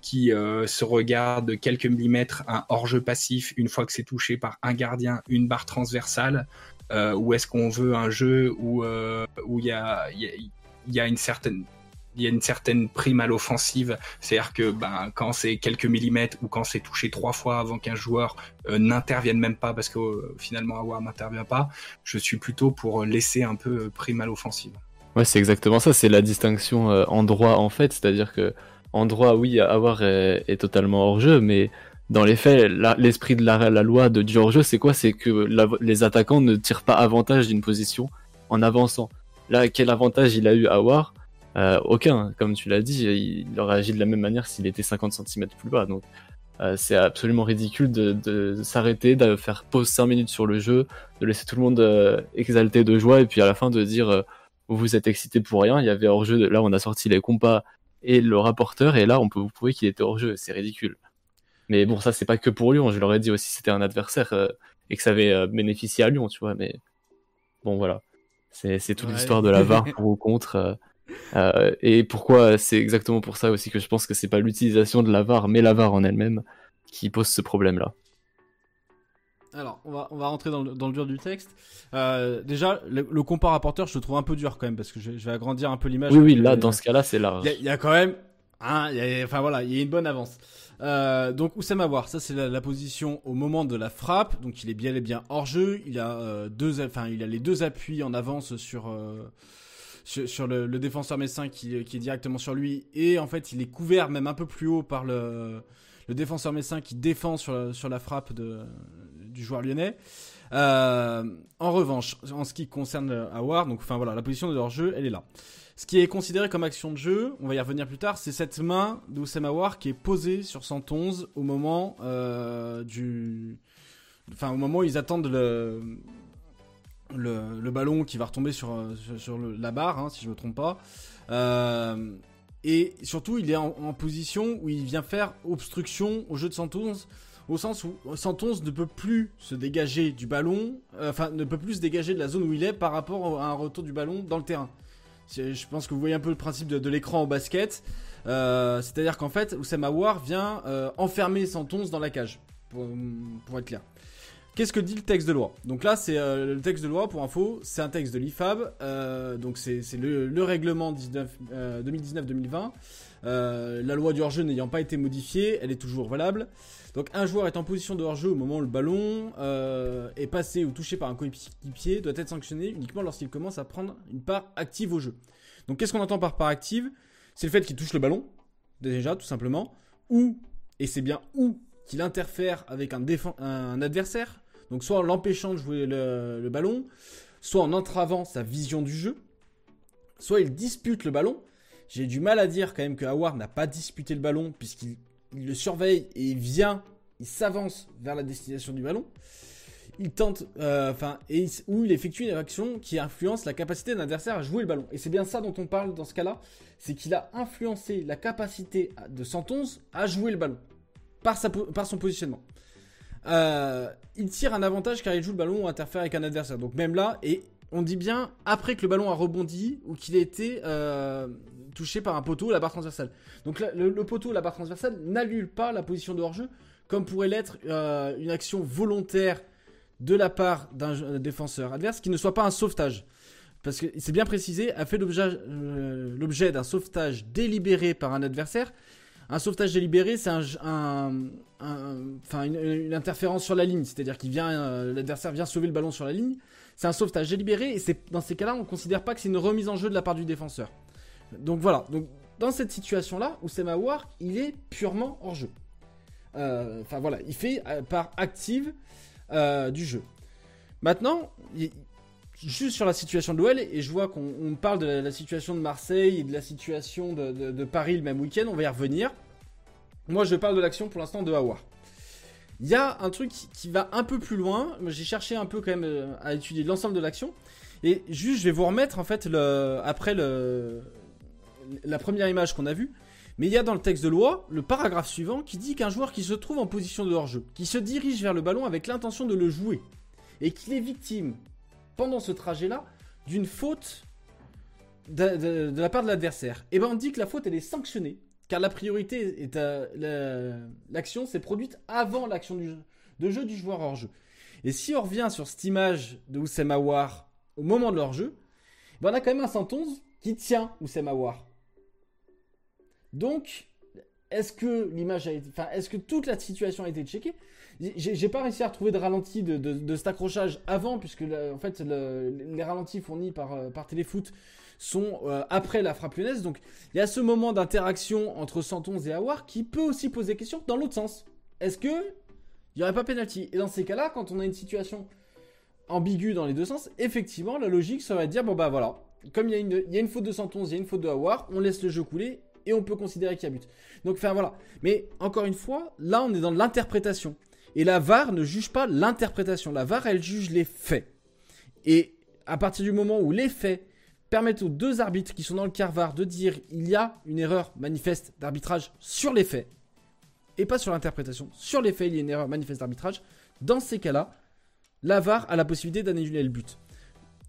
qui euh, se regarde de quelques millimètres un hors-jeu passif une fois que c'est touché par un gardien, une barre transversale, euh, ou est-ce qu'on veut un jeu où euh, où il y a, y, y a une certaine il y a une certaine prime à l'offensive, c'est-à-dire que ben, quand c'est quelques millimètres ou quand c'est touché trois fois avant qu'un joueur euh, n'intervienne même pas parce que euh, finalement Awar n'intervient pas, je suis plutôt pour laisser un peu euh, prime à l'offensive. Ouais, c'est exactement ça, c'est la distinction en droit en fait, c'est-à-dire que en droit, oui, Awar est, totalement hors jeu, mais dans les faits, l'esprit de la, loi de, du hors jeu, c'est quoi? C'est que les attaquants ne tirent pas avantage d'une position en avançant. Là, quel avantage il a eu Awar? Euh, Aucun, comme tu l'as dit, il aurait agi de la même manière s'il était 50 cm plus bas. Donc, euh, c'est absolument ridicule de, de s'arrêter, de faire pause 5 minutes sur le jeu, de laisser tout le monde euh, exalté de joie, et puis à la fin de dire euh, vous êtes excité pour rien. Il y avait hors jeu. Là, on a sorti les compas et le rapporteur, et là, on peut vous prouver qu'il était hors jeu. C'est ridicule. Mais bon, ça, c'est pas que pour Lyon. Je leur ai dit aussi c'était un adversaire euh, et que ça avait euh, bénéficié à Lyon, tu vois. Mais bon, voilà. C'est c'est toute Ouais. l'histoire de la VAR pour ou contre. Euh, et pourquoi c'est exactement pour ça aussi que je pense que c'est pas l'utilisation de la VAR, mais la VAR en elle-même qui pose ce problème-là. Alors, on va, on va rentrer dans le, dans le dur du texte. Euh, déjà, le, le compare rapporteur, je le trouve un peu dur quand même, parce que je, je vais agrandir un peu l'image. Oui, oui, là, dans ce cas-là, c'est large. Il y, a- il y a quand même, hein, il y a- enfin voilà, il y a une bonne avance. Euh, donc Oussama War, ça c'est la, la position au moment de la frappe. Donc il est bien et bien hors jeu. Il a euh, deux, enfin il a les deux appuis en avance sur euh, sur, le, défenseur messin qui, qui est directement sur lui. Et en fait il est couvert même un peu plus haut par le défenseur messin qui défend sur la, sur la frappe de du joueur lyonnais. Euh, en revanche, en ce qui concerne Awar, donc enfin voilà, la position de leur jeu, elle est là. Ce qui est considéré comme action de jeu, on va y revenir plus tard, c'est cette main d'Oussama War qui est posée sur 111 au moment euh, du, enfin au moment où ils attendent le le, ballon qui va retomber sur euh, sur, la barre, hein, si je me trompe pas. Euh, et surtout, il est en, position où il vient faire obstruction au jeu de 111 au sens où 111 ne peut plus se dégager du ballon, euh, enfin ne peut plus dégager de la zone où il est par rapport à un retour du ballon dans le terrain. Je pense que vous voyez un peu le principe de, l'écran au basket. C'est-à-dire qu'en fait, Oussama War vient enfermer 111 dans la cage, pour être clair. Qu'est-ce que dit le texte de loi? Donc là, c'est euh, le texte de loi, pour info, c'est un texte de l'IFAB, euh, donc c'est le, le règlement 19, euh, 2019-2020. Euh, la loi du hors-jeu n'ayant pas été modifiée, elle est toujours valable. Donc un joueur est en position de hors-jeu au moment où le ballon est passé ou touché par un coéquipier doit être sanctionné uniquement lorsqu'il commence à prendre une part active au jeu. Donc qu'est-ce qu'on entend par part active? C'est le fait qu'il touche le ballon, déjà tout simplement, ou, et c'est bien ou, qu'il interfère avec un, un adversaire, donc soit en l'empêchant de jouer le, ballon, soit en entravant sa vision du jeu, soit il dispute le ballon. J'ai du mal à dire quand même que Howard n'a pas disputé le ballon puisqu'il il le surveille et il vient, il s'avance vers la destination du ballon. Il tente, euh, enfin, et il- effectue une action qui influence la capacité d'un adversaire à jouer le ballon. Et c'est bien ça dont on parle dans ce cas-là, c'est qu'il a influencé la capacité de 111 à jouer le ballon par son positionnement. Euh, il tire un avantage car il joue le ballon ou interfère avec un adversaire. Donc même là, et on dit bien après que le ballon a rebondi ou qu'il a été euh, touché par un poteau ou la barre transversale. Donc le, poteau ou la barre transversale n'annule pas la position de hors-jeu comme pourrait l'être euh, une action volontaire de la part d'un défenseur adverse qui ne soit pas un sauvetage. Parce que c'est bien précisé, a fait l'objet d'un sauvetage délibéré par un adversaire. Un sauvetage délibéré, c'est un- enfin une, interférence sur la ligne, c'est-à-dire qu'il vient, euh, l'adversaire vient sauver le ballon sur la ligne. C'est un sauvetage délibéré et c'est dans ces cas-là, on ne considère pas que c'est une remise en jeu de la part du défenseur. Donc voilà. Donc dans cette situation-là, Oussema War, il est purement hors jeu. Euh, Enfin voilà, il fait euh, par active euh, du jeu. Maintenant, juste sur la situation de l'OL, et je vois qu'on on parle de la, situation de Marseille et de la situation de- de Paris le même week-end, on va y revenir. Moi, je parle de l'action pour l'instant de Hawar. Il y a un truc qui, va un peu plus loin. J'ai cherché un peu quand même euh, à étudier l'ensemble de l'action. Et juste, je vais vous remettre en fait après le, la première image qu'on a vue. Mais il y a dans le texte de loi le paragraphe suivant qui dit qu'un joueur qui se trouve en position de hors-jeu, qui se dirige vers le ballon avec l'intention de le jouer, et qu'il est victime pendant ce trajet-là d'une faute de, la part de l'adversaire, et ben on dit que la faute elle est sanctionnée car la priorité est à la- l'action s'est produite avant l'action de jeu du joueur hors jeu. Et si on revient sur cette image de Oussem Aouar au moment de leur jeu, ben on a quand même un 111 qui tient Oussem Aouar. Donc, est-ce que l'image a été, enfin, est-ce que toute la situation a été checkée? J'ai pas réussi à retrouver de ralenti de, de- cet accrochage avant, puisque en fait le- les ralentis fournis par, euh, par Téléfoot sont euh, après la frappe lyonnaise. Donc il y a ce moment d'interaction entre Santons et Awar qui peut aussi poser question dans l'autre sens. Est-ce que il n'y aurait pas pénalty Et dans ces cas-là, quand on a une situation ambiguë dans les deux sens, effectivement, la logique serait de dire bon bah voilà, comme il y, a une- il y a une faute de Santons, il y a une faute de Awar, on laisse le jeu couler et on peut considérer qu'il y a but. Donc enfin voilà. Mais encore une fois, là on est dans l'interprétation. Et la VAR ne juge pas l'interprétation. La VAR, elle juge les faits. Et à partir du moment où les faits permettent aux deux arbitres qui sont dans le quart VAR de dire il y a une erreur manifeste d'arbitrage sur les faits et pas sur l'interprétation. Sur les faits, il y a une erreur manifeste d'arbitrage. Dans ces cas-là, la VAR a la possibilité d'annuler le but.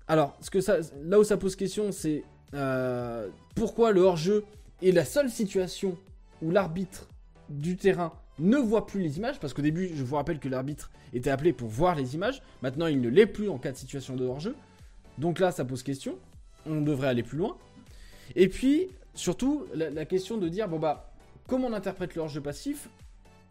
Alors, ce que là où ça pose question, c'est euh, pourquoi le hors-jeu est la seule situation où l'arbitre du terrain ne voit plus les images, parce qu'au début, je vous rappelle que l'arbitre était appelé pour voir les images. Maintenant, il ne l'est plus en cas de situation de hors-jeu. Donc là, ça pose question. On devrait aller plus loin. Et puis, surtout, la, question de dire, bon bah, comment on interprète le hors-jeu passif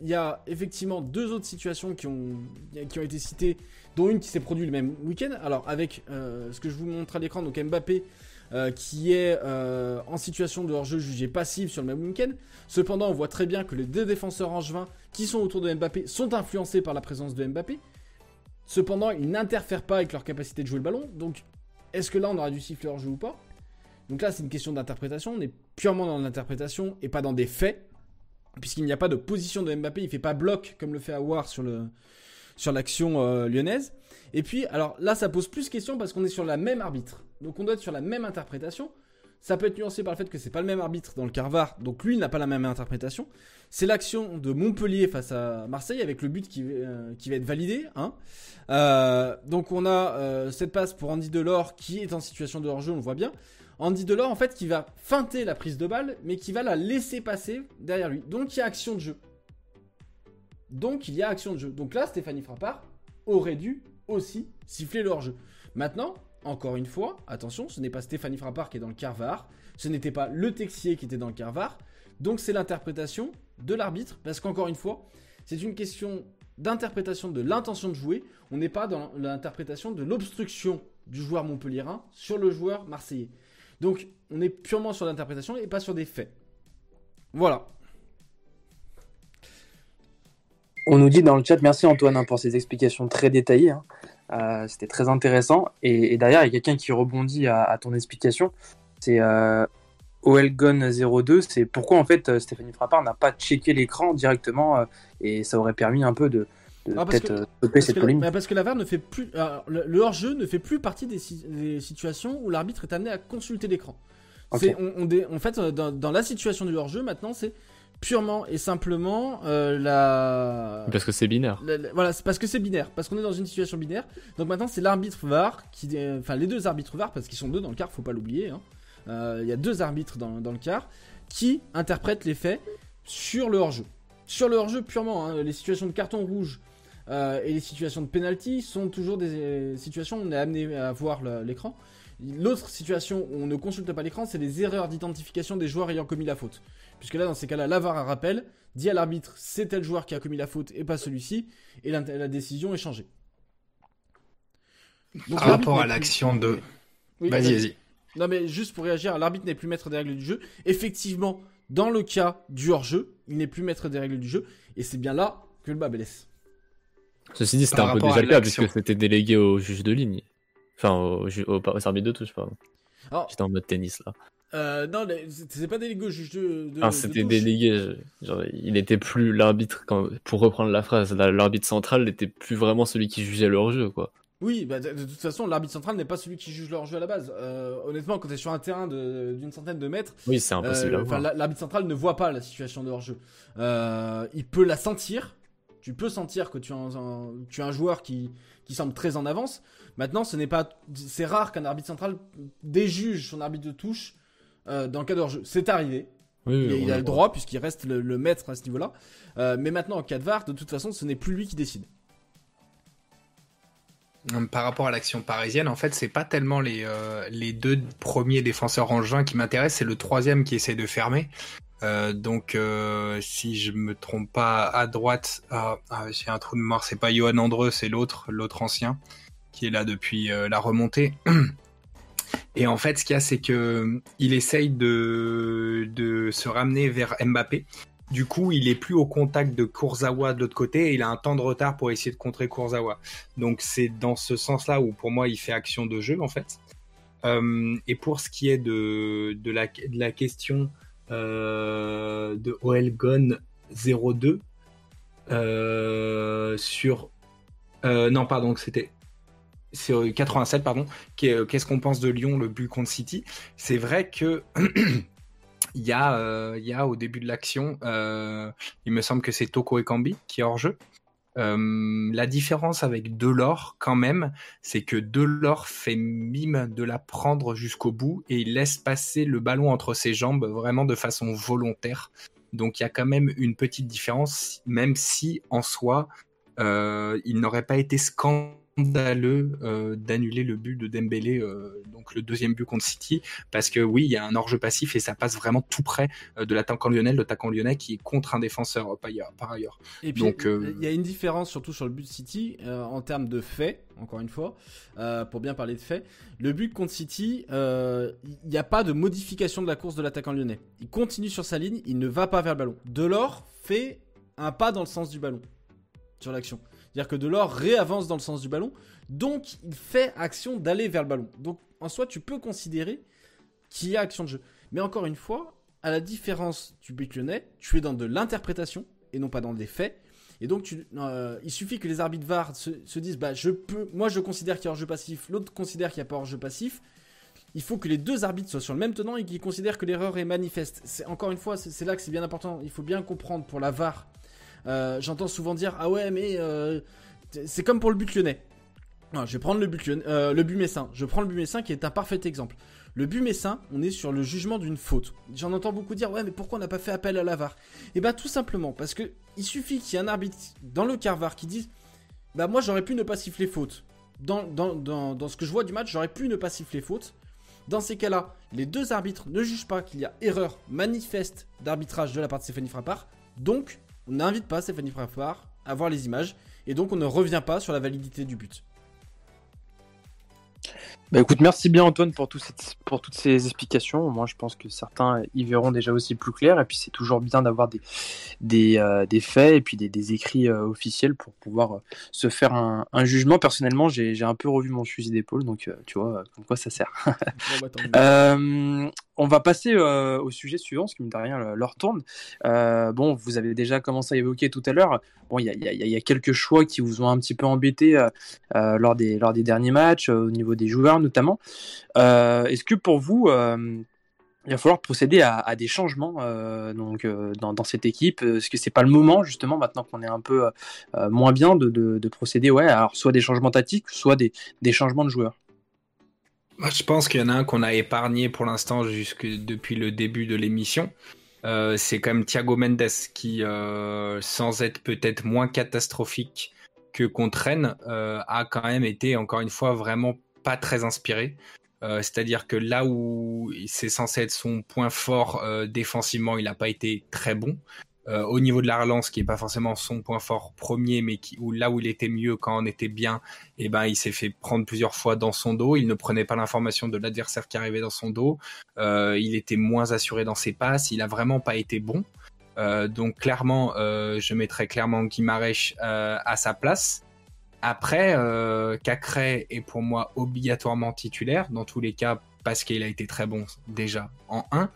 Il y a effectivement deux autres situations qui ont, été citées, dont une qui s'est produite le même week-end. Alors, avec euh, ce que je vous montre à l'écran, donc Mbappé, euh, qui est euh, en situation de hors-jeu jugé passif sur le même week-end. Cependant, on voit très bien que les deux défenseurs angevins qui sont autour de Mbappé sont influencés par la présence de Mbappé. Cependant, ils n'interfèrent pas avec leur capacité de jouer le ballon. Donc, est-ce que là, on aurait dû siffler hors-jeu ou pas? Donc là, c'est une question d'interprétation. On est purement dans l'interprétation et pas dans des faits. Puisqu'il n'y a pas de position de Mbappé, il fait pas bloc comme le fait Awar sur sur l'action euh, lyonnaise. Et puis, alors là, ça pose plus question parce qu'on est sur la même arbitre. Donc on doit être sur la même interprétation. Ça peut être nuancé par le fait que c'est pas le même arbitre dans le Carvar, donc lui il n'a pas la même interprétation. C'est l'action de Montpellier face à Marseille avec le but qui, euh, va être validé. Hein. Euh, donc on a euh, cette passe pour Andy Delors qui est en situation de hors-jeu, on le voit bien. Andy Delors en fait qui va feinter la prise de balle, mais qui va la laisser passer derrière lui. Donc il y a action de jeu. Donc il y a action de jeu. Donc là Stéphanie Frappard aurait dû aussi siffler le hors-jeu. Maintenant, encore une fois, attention, ce n'est pas Stéphanie Frappard qui est dans le Carvar, ce n'était pas le Texier qui était dans le Carvar, donc c'est l'interprétation de l'arbitre, parce qu'encore une fois, c'est une question d'interprétation de l'intention de jouer, on n'est pas dans l'interprétation de l'obstruction du joueur montpelliérain sur le joueur marseillais. Donc on est purement sur l'interprétation et pas sur des faits. Voilà. On nous dit dans le chat, merci Antoine hein, pour ces explications très détaillées. hein. Euh, C'était très intéressant. Et, et derrière, il y a quelqu'un qui rebondit à, à ton explication. C'est euh, OLGON02. C'est pourquoi en fait euh, Stéphanie Frappard n'a pas checké l'écran directement et ça aurait permis un peu de, de Ah, peut-être que- euh, stopper cette que, polémique. bah, parce que la VAR ne fait plus. alors, le, le hors-jeu ne fait plus partie des, si- des situations où l'arbitre est amené à consulter l'écran. Ok. C'est- On, on dé- en fait, dans, dans la situation du hors-jeu, maintenant, c'est purement et simplement euh, la. Parce que c'est binaire. la- la- voilà, c'est parce que c'est binaire, parce qu'on est dans une situation binaire. Donc maintenant, c'est l'arbitre VAR qui, euh, enfin les deux arbitres VAR, parce qu'ils sont deux dans le quart, faut pas l'oublier. hein. Euh, Il y a deux arbitres dans, dans le quart qui interprètent les faits sur le hors-jeu. Sur le hors-jeu purement, hein, les situations de carton rouge et les situations de penalty sont toujours des situations où on est amené à voir l'écran. L'autre situation où on ne consulte pas l'écran, c'est les erreurs d'identification des joueurs ayant commis la faute. Puisque là, dans ces cas-là, la VAR un rappel, dit à l'arbitre c'est tel joueur qui a commis la faute et pas celui-ci, et la, la décision est changée. Donc, Par rapport à plus- l'action de. Oui, Vas-y, vas-y. Non, mais juste pour réagir, l'arbitre n'est plus maître des règles du jeu. Effectivement, dans le cas du hors-jeu, il n'est plus maître des règles du jeu, et c'est bien là que le bas blesse. Ceci dit, c'était un peu déjà le cas puisque c'était délégué au juge de ligne. Enfin, au, au, au arbitre de touche, pardon. Alors- J'étais en mode tennis là. Euh, non, c'est pas délégué au juge de. de- de c'était délégué. je- Genre, il n'était plus l'arbitre. Quand... Pour reprendre la phrase, la- l'arbitre central n'était plus vraiment celui qui jugeait leur jeu, quoi. Oui, bah, de, de toute façon, l'arbitre central n'est pas celui qui juge leur jeu à la base. Euh, honnêtement, quand tu es sur un terrain d'une centaine de mètres, Oui, c'est impossible euh, l'arbitre central ne voit pas la situation de hors-jeu. Euh, il peut la sentir. Tu peux sentir que tu as un, un- tu as un joueur qui, qui semble très en avance. Maintenant, ce n'est pas, c'est rare qu'un arbitre central déjuge son arbitre de touche euh, dans le cas de hors-jeu. C'est arrivé. il, a le droit puisqu'il reste le, maître à ce niveau-là. mais maintenant en cas de VAR, de toute façon, ce n'est plus lui qui décide. Par rapport à l'action parisienne, en fait, c'est pas tellement les, les deux premiers défenseurs en juin qui m'intéressent, c'est le troisième qui essaie de fermer. Euh, donc, euh, si je me trompe pas, à droite, ah, ah, j'ai un trou de mort, c'est pas Johan Andreu, c'est l'autre, l'autre ancien, qui est là depuis euh, la remontée. Et en fait, ce qu'il y a, c'est que il essaye de, de se ramener vers Mbappé. Du coup, il est plus au contact de Kurzawa de l'autre côté et il a un temps de retard pour essayer de contrer Kurzawa. Donc, c'est dans ce sens-là où, pour moi, il fait action de jeu, en fait. et pour ce qui est de, de, la, de la question euh, de Oelgon 02 euh, sur euh, non pardon c'était c'est 87 pardon qu'est-ce qu'on pense de Lyon le but contre City? C'est vrai que il y a il y a au début de l'action il me semble que c'est Toko Ekambi qui est hors jeu euh, la différence avec Delors, quand même, c'est que Delors fait mime de la prendre jusqu'au bout et il laisse passer le ballon entre ses jambes vraiment de façon volontaire. Donc il y a quand même une petite différence, même si en soi, euh, il n'aurait pas été scandaleux scandaleux euh, d'annuler le but de Dembélé, euh, donc le deuxième but contre City, parce que oui, il y a un hors-jeu passif et ça passe vraiment tout près euh, de l'attaquant lyonnais, l'attaquant lyonnais qui est contre un défenseur par ailleurs. Et puis, donc, il y a une différence surtout sur le but de City en termes de faits, encore une fois, pour bien parler de faits. Le but contre City, il n'y a pas de modification de la course de l'attaquant lyonnais. Il continue sur sa ligne, il ne va pas vers le ballon. Delors fait un pas dans le sens du ballon sur l'action. C'est-à-dire que Delors réavance dans le sens du ballon, donc il fait action d'aller vers le ballon. Donc en soi, tu peux considérer qu'il y a action de jeu. Mais encore une fois, à la différence du but lyonnais, tu es dans de l'interprétation et non pas dans des faits. Et donc, euh, il suffit que les arbitres VAR se, disent, bah, je peux, moi je considère qu'il y a hors-jeu passif, l'autre considère qu'il n'y a pas hors-jeu passif. Il faut que les deux arbitres soient sur le même tenant et qu'ils considèrent que l'erreur est manifeste. C'est encore une fois, c'est là que c'est bien important. Il faut bien comprendre pour la VAR euh, j'entends souvent dire ah ouais mais euh, c'est comme pour le but lyonnais. Je vais prendre le but, euh, le but messin. Je prends le but messin qui est un parfait exemple. Le but messin, on est sur le jugement d'une faute. J'en entends beaucoup dire ouais mais pourquoi on n'a pas fait appel à la VAR Eh bah tout simplement parce que il suffit qu'il y ait un arbitre dans le car qui dise bah moi j'aurais pu ne pas siffler faute. Dans, dans, dans, dans ce que je vois du match, j'aurais pu ne pas siffler faute. Dans ces cas-là, les deux arbitres ne jugent pas qu'il y a erreur manifeste d'arbitrage de la part de Stéphanie Frappard. Donc, on n'invite pas Stéphanie Frappard à voir les images et donc on ne revient pas sur la validité du but. Bah écoute, merci bien Antoine pour, pour toutes ces explications. Moi, je pense que certains y verront déjà aussi plus clair. Et puis, c'est toujours bien d'avoir des, des, euh, des, faits et puis des, des écrits euh, officiels pour pouvoir euh, se faire un, un jugement. Personnellement, j'ai un peu revu mon fusil d'épaule, donc tu vois, comme quoi ça sert. Bah, on va passer au sujet suivant, ce qui me dit rien, leur tourne. bon, vous avez déjà commencé à évoquer tout à l'heure. Bon, il y a, y, y a, quelques choix qui vous ont un petit peu embêté lors, des, lors des derniers matchs, au niveau des joueurs notamment. Euh, est-ce que pour vous, euh, il va falloir procéder à, des changements euh, donc, dans, cette équipe? Est-ce que c'est pas le moment, justement, maintenant qu'on est un peu moins bien, de, procéder ouais, alors soit des changements tactiques, soit des, changements de joueurs? Je pense qu'il y en a un qu'on a épargné pour l'instant jusque depuis le début de l'émission. c'est quand même Thiago Mendes qui, sans être peut-être moins catastrophique que qu'on traîne, a quand même été encore une fois vraiment pas très inspiré. Euh, c'est-à-dire que là où c'est censé être son point fort euh, défensivement, il n'a pas été très bon. Euh, au niveau de la relance, qui n'est pas forcément son point fort premier, mais où, là où il était mieux quand on était bien, eh ben, il s'est fait prendre plusieurs fois dans son dos. Il ne prenait pas l'information de l'adversaire qui arrivait dans son dos. il était moins assuré dans ses passes. Il a vraiment pas été bon. donc clairement, je mettrais clairement Guimarèche à sa place. Après, euh, Cacré est pour moi obligatoirement titulaire, dans tous les cas, parce qu'il a été très bon déjà en 1.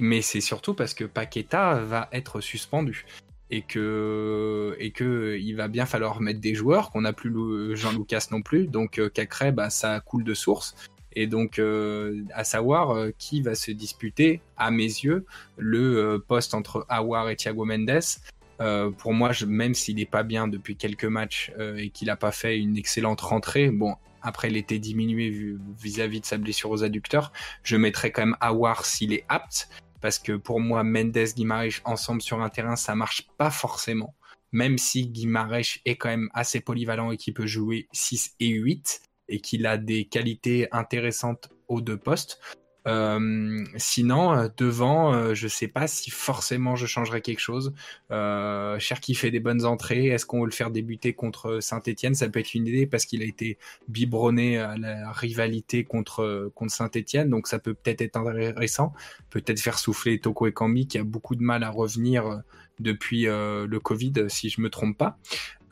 mais c'est surtout parce que Paqueta va être suspendu. Et que, et que il va bien falloir mettre des joueurs, qu'on n'a plus Jean-Lucas non plus. Donc euh, Cacré, bah, ça coule de source. Et donc, euh, à savoir euh, qui va se disputer, à mes yeux, le poste entre Awar et Thiago Mendes. Euh, pour moi, même s'il n'est pas bien depuis quelques matchs euh, et qu'il n'a pas fait une excellente rentrée, bon, après il était diminué vis-à-vis de sa blessure aux adducteurs, je mettrais quand même Awar s'il est apte. parce que pour moi, Mendes, Guimaraes ensemble sur un terrain, ça marche pas forcément. Même si Guimaraes est quand même assez polyvalent et qui peut jouer 6 et 8 et qu'il a des qualités intéressantes aux deux postes. Euh, sinon, euh, devant, euh, je sais pas si forcément je changerais quelque chose. Euh, Cherki fait des bonnes entrées. Est-ce qu'on veut le faire débuter contre Saint-Etienne Ça peut être une idée parce qu'il a été biberonné à la rivalité contre, contre Saint-Etienne. Donc ça peut peut-être être intéressant. Peut-être faire souffler Toko et Kambi qui a beaucoup de mal à revenir depuis euh, le Covid, si je me trompe pas.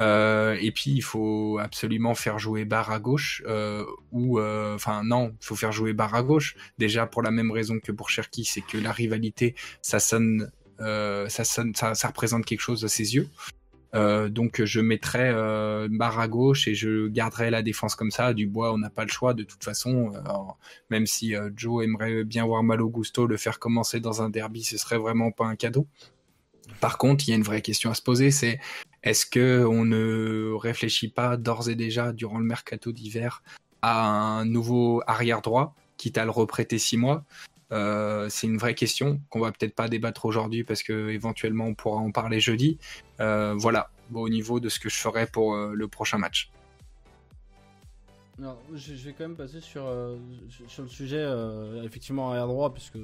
Euh, et puis il faut absolument faire jouer barre à gauche euh, ou enfin non, il faut faire jouer barre à gauche déjà pour la même raison que pour Cherki, c'est que la rivalité ça sonne ça sonne ça, ça, représente quelque chose à ses yeux. donc je mettrais barre à gauche et je garderai la défense comme ça. Du bois, on n'a pas le choix de toute façon. même si Joe aimerait bien voir Malo Gusto le faire commencer dans un derby, ce serait vraiment pas un cadeau. Par contre, il y a une vraie question à se poser, c'est est-ce que on ne réfléchit pas d'ores et déjà durant le mercato d'hiver à un nouveau arrière droit, quitte à le reprêter six mois? Euh, c'est une vraie question qu'on va peut-être pas débattre aujourd'hui parce que éventuellement on pourra en parler jeudi. Euh, voilà, au niveau de ce que je ferai pour euh, le prochain match. je, vais quand même passer sur, sur le sujet effectivement arrière droit puisque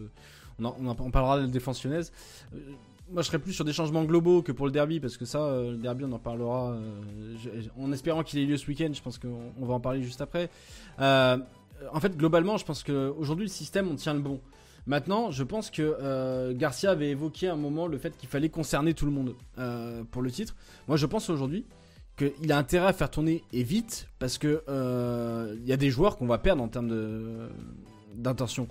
on, on, parlera de la défense moi je serais plus sur des changements globaux que pour le derby parce que ça euh, le derby on en parlera euh, en espérant qu'il ait lieu ce week-end je pense qu'on va en parler juste après. Euh, en fait globalement je pense qu'aujourd'hui le système on tient le bon. Maintenant je pense que Garcia avait évoqué à un moment le fait qu'il fallait concerner tout le monde pour le titre. Moi je pense aujourd'hui qu'il a intérêt à faire tourner et vite parce que il y a des joueurs qu'on va perdre en termes d'intention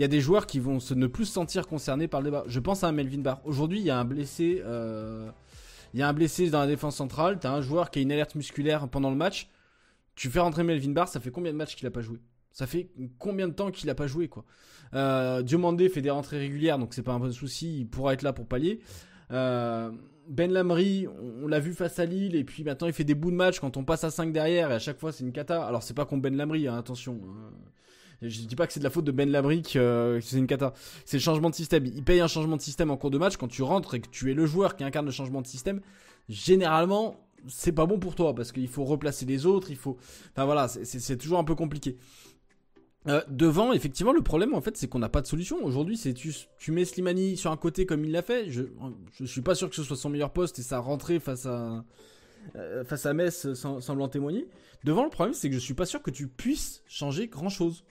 il y a des joueurs qui vont se ne plus se sentir concernés par le débat. Je pense à Melvin Barr. Aujourd'hui, il y a un blessé. Euh, il y a un blessé dans la défense centrale. Tu as un joueur qui a une alerte musculaire pendant le match. Tu fais rentrer Melvin Barr, ça fait combien de matchs qu'il a pas joué? Ça fait combien de temps qu'il a pas joué quoi? Euh, Diomandé fait des rentrées régulières, donc c'est pas un bon souci. Il pourra être là pour pallier. Euh, ben Lamry, on, l'a vu face à Lille, et puis maintenant il fait des bouts de match quand on passe à 5 derrière, et à chaque fois c'est une cata. Alors c'est pas contre Ben Lamry, hein, attention. Hein. Je dis pas que c'est de la faute de Ben Labrick, euh, c'est une cata. C'est le changement de système. Il paye un changement de système en cours de match. Quand tu rentres et que tu es le joueur qui incarne le changement de système, généralement, c'est pas bon pour toi parce qu'il faut replacer les autres. Il faut. Enfin voilà, c'est toujours un peu compliqué. Euh, devant, effectivement, le problème en fait, c'est qu'on n'a pas de solution. Aujourd'hui, c'est tu, tu mets Slimani sur un côté comme il l'a fait. Je, je suis pas sûr que ce soit son meilleur poste et ça rentrer face à euh, face à Metz en témoigner. Devant, le problème, c'est que je suis pas sûr que tu puisses changer grand chose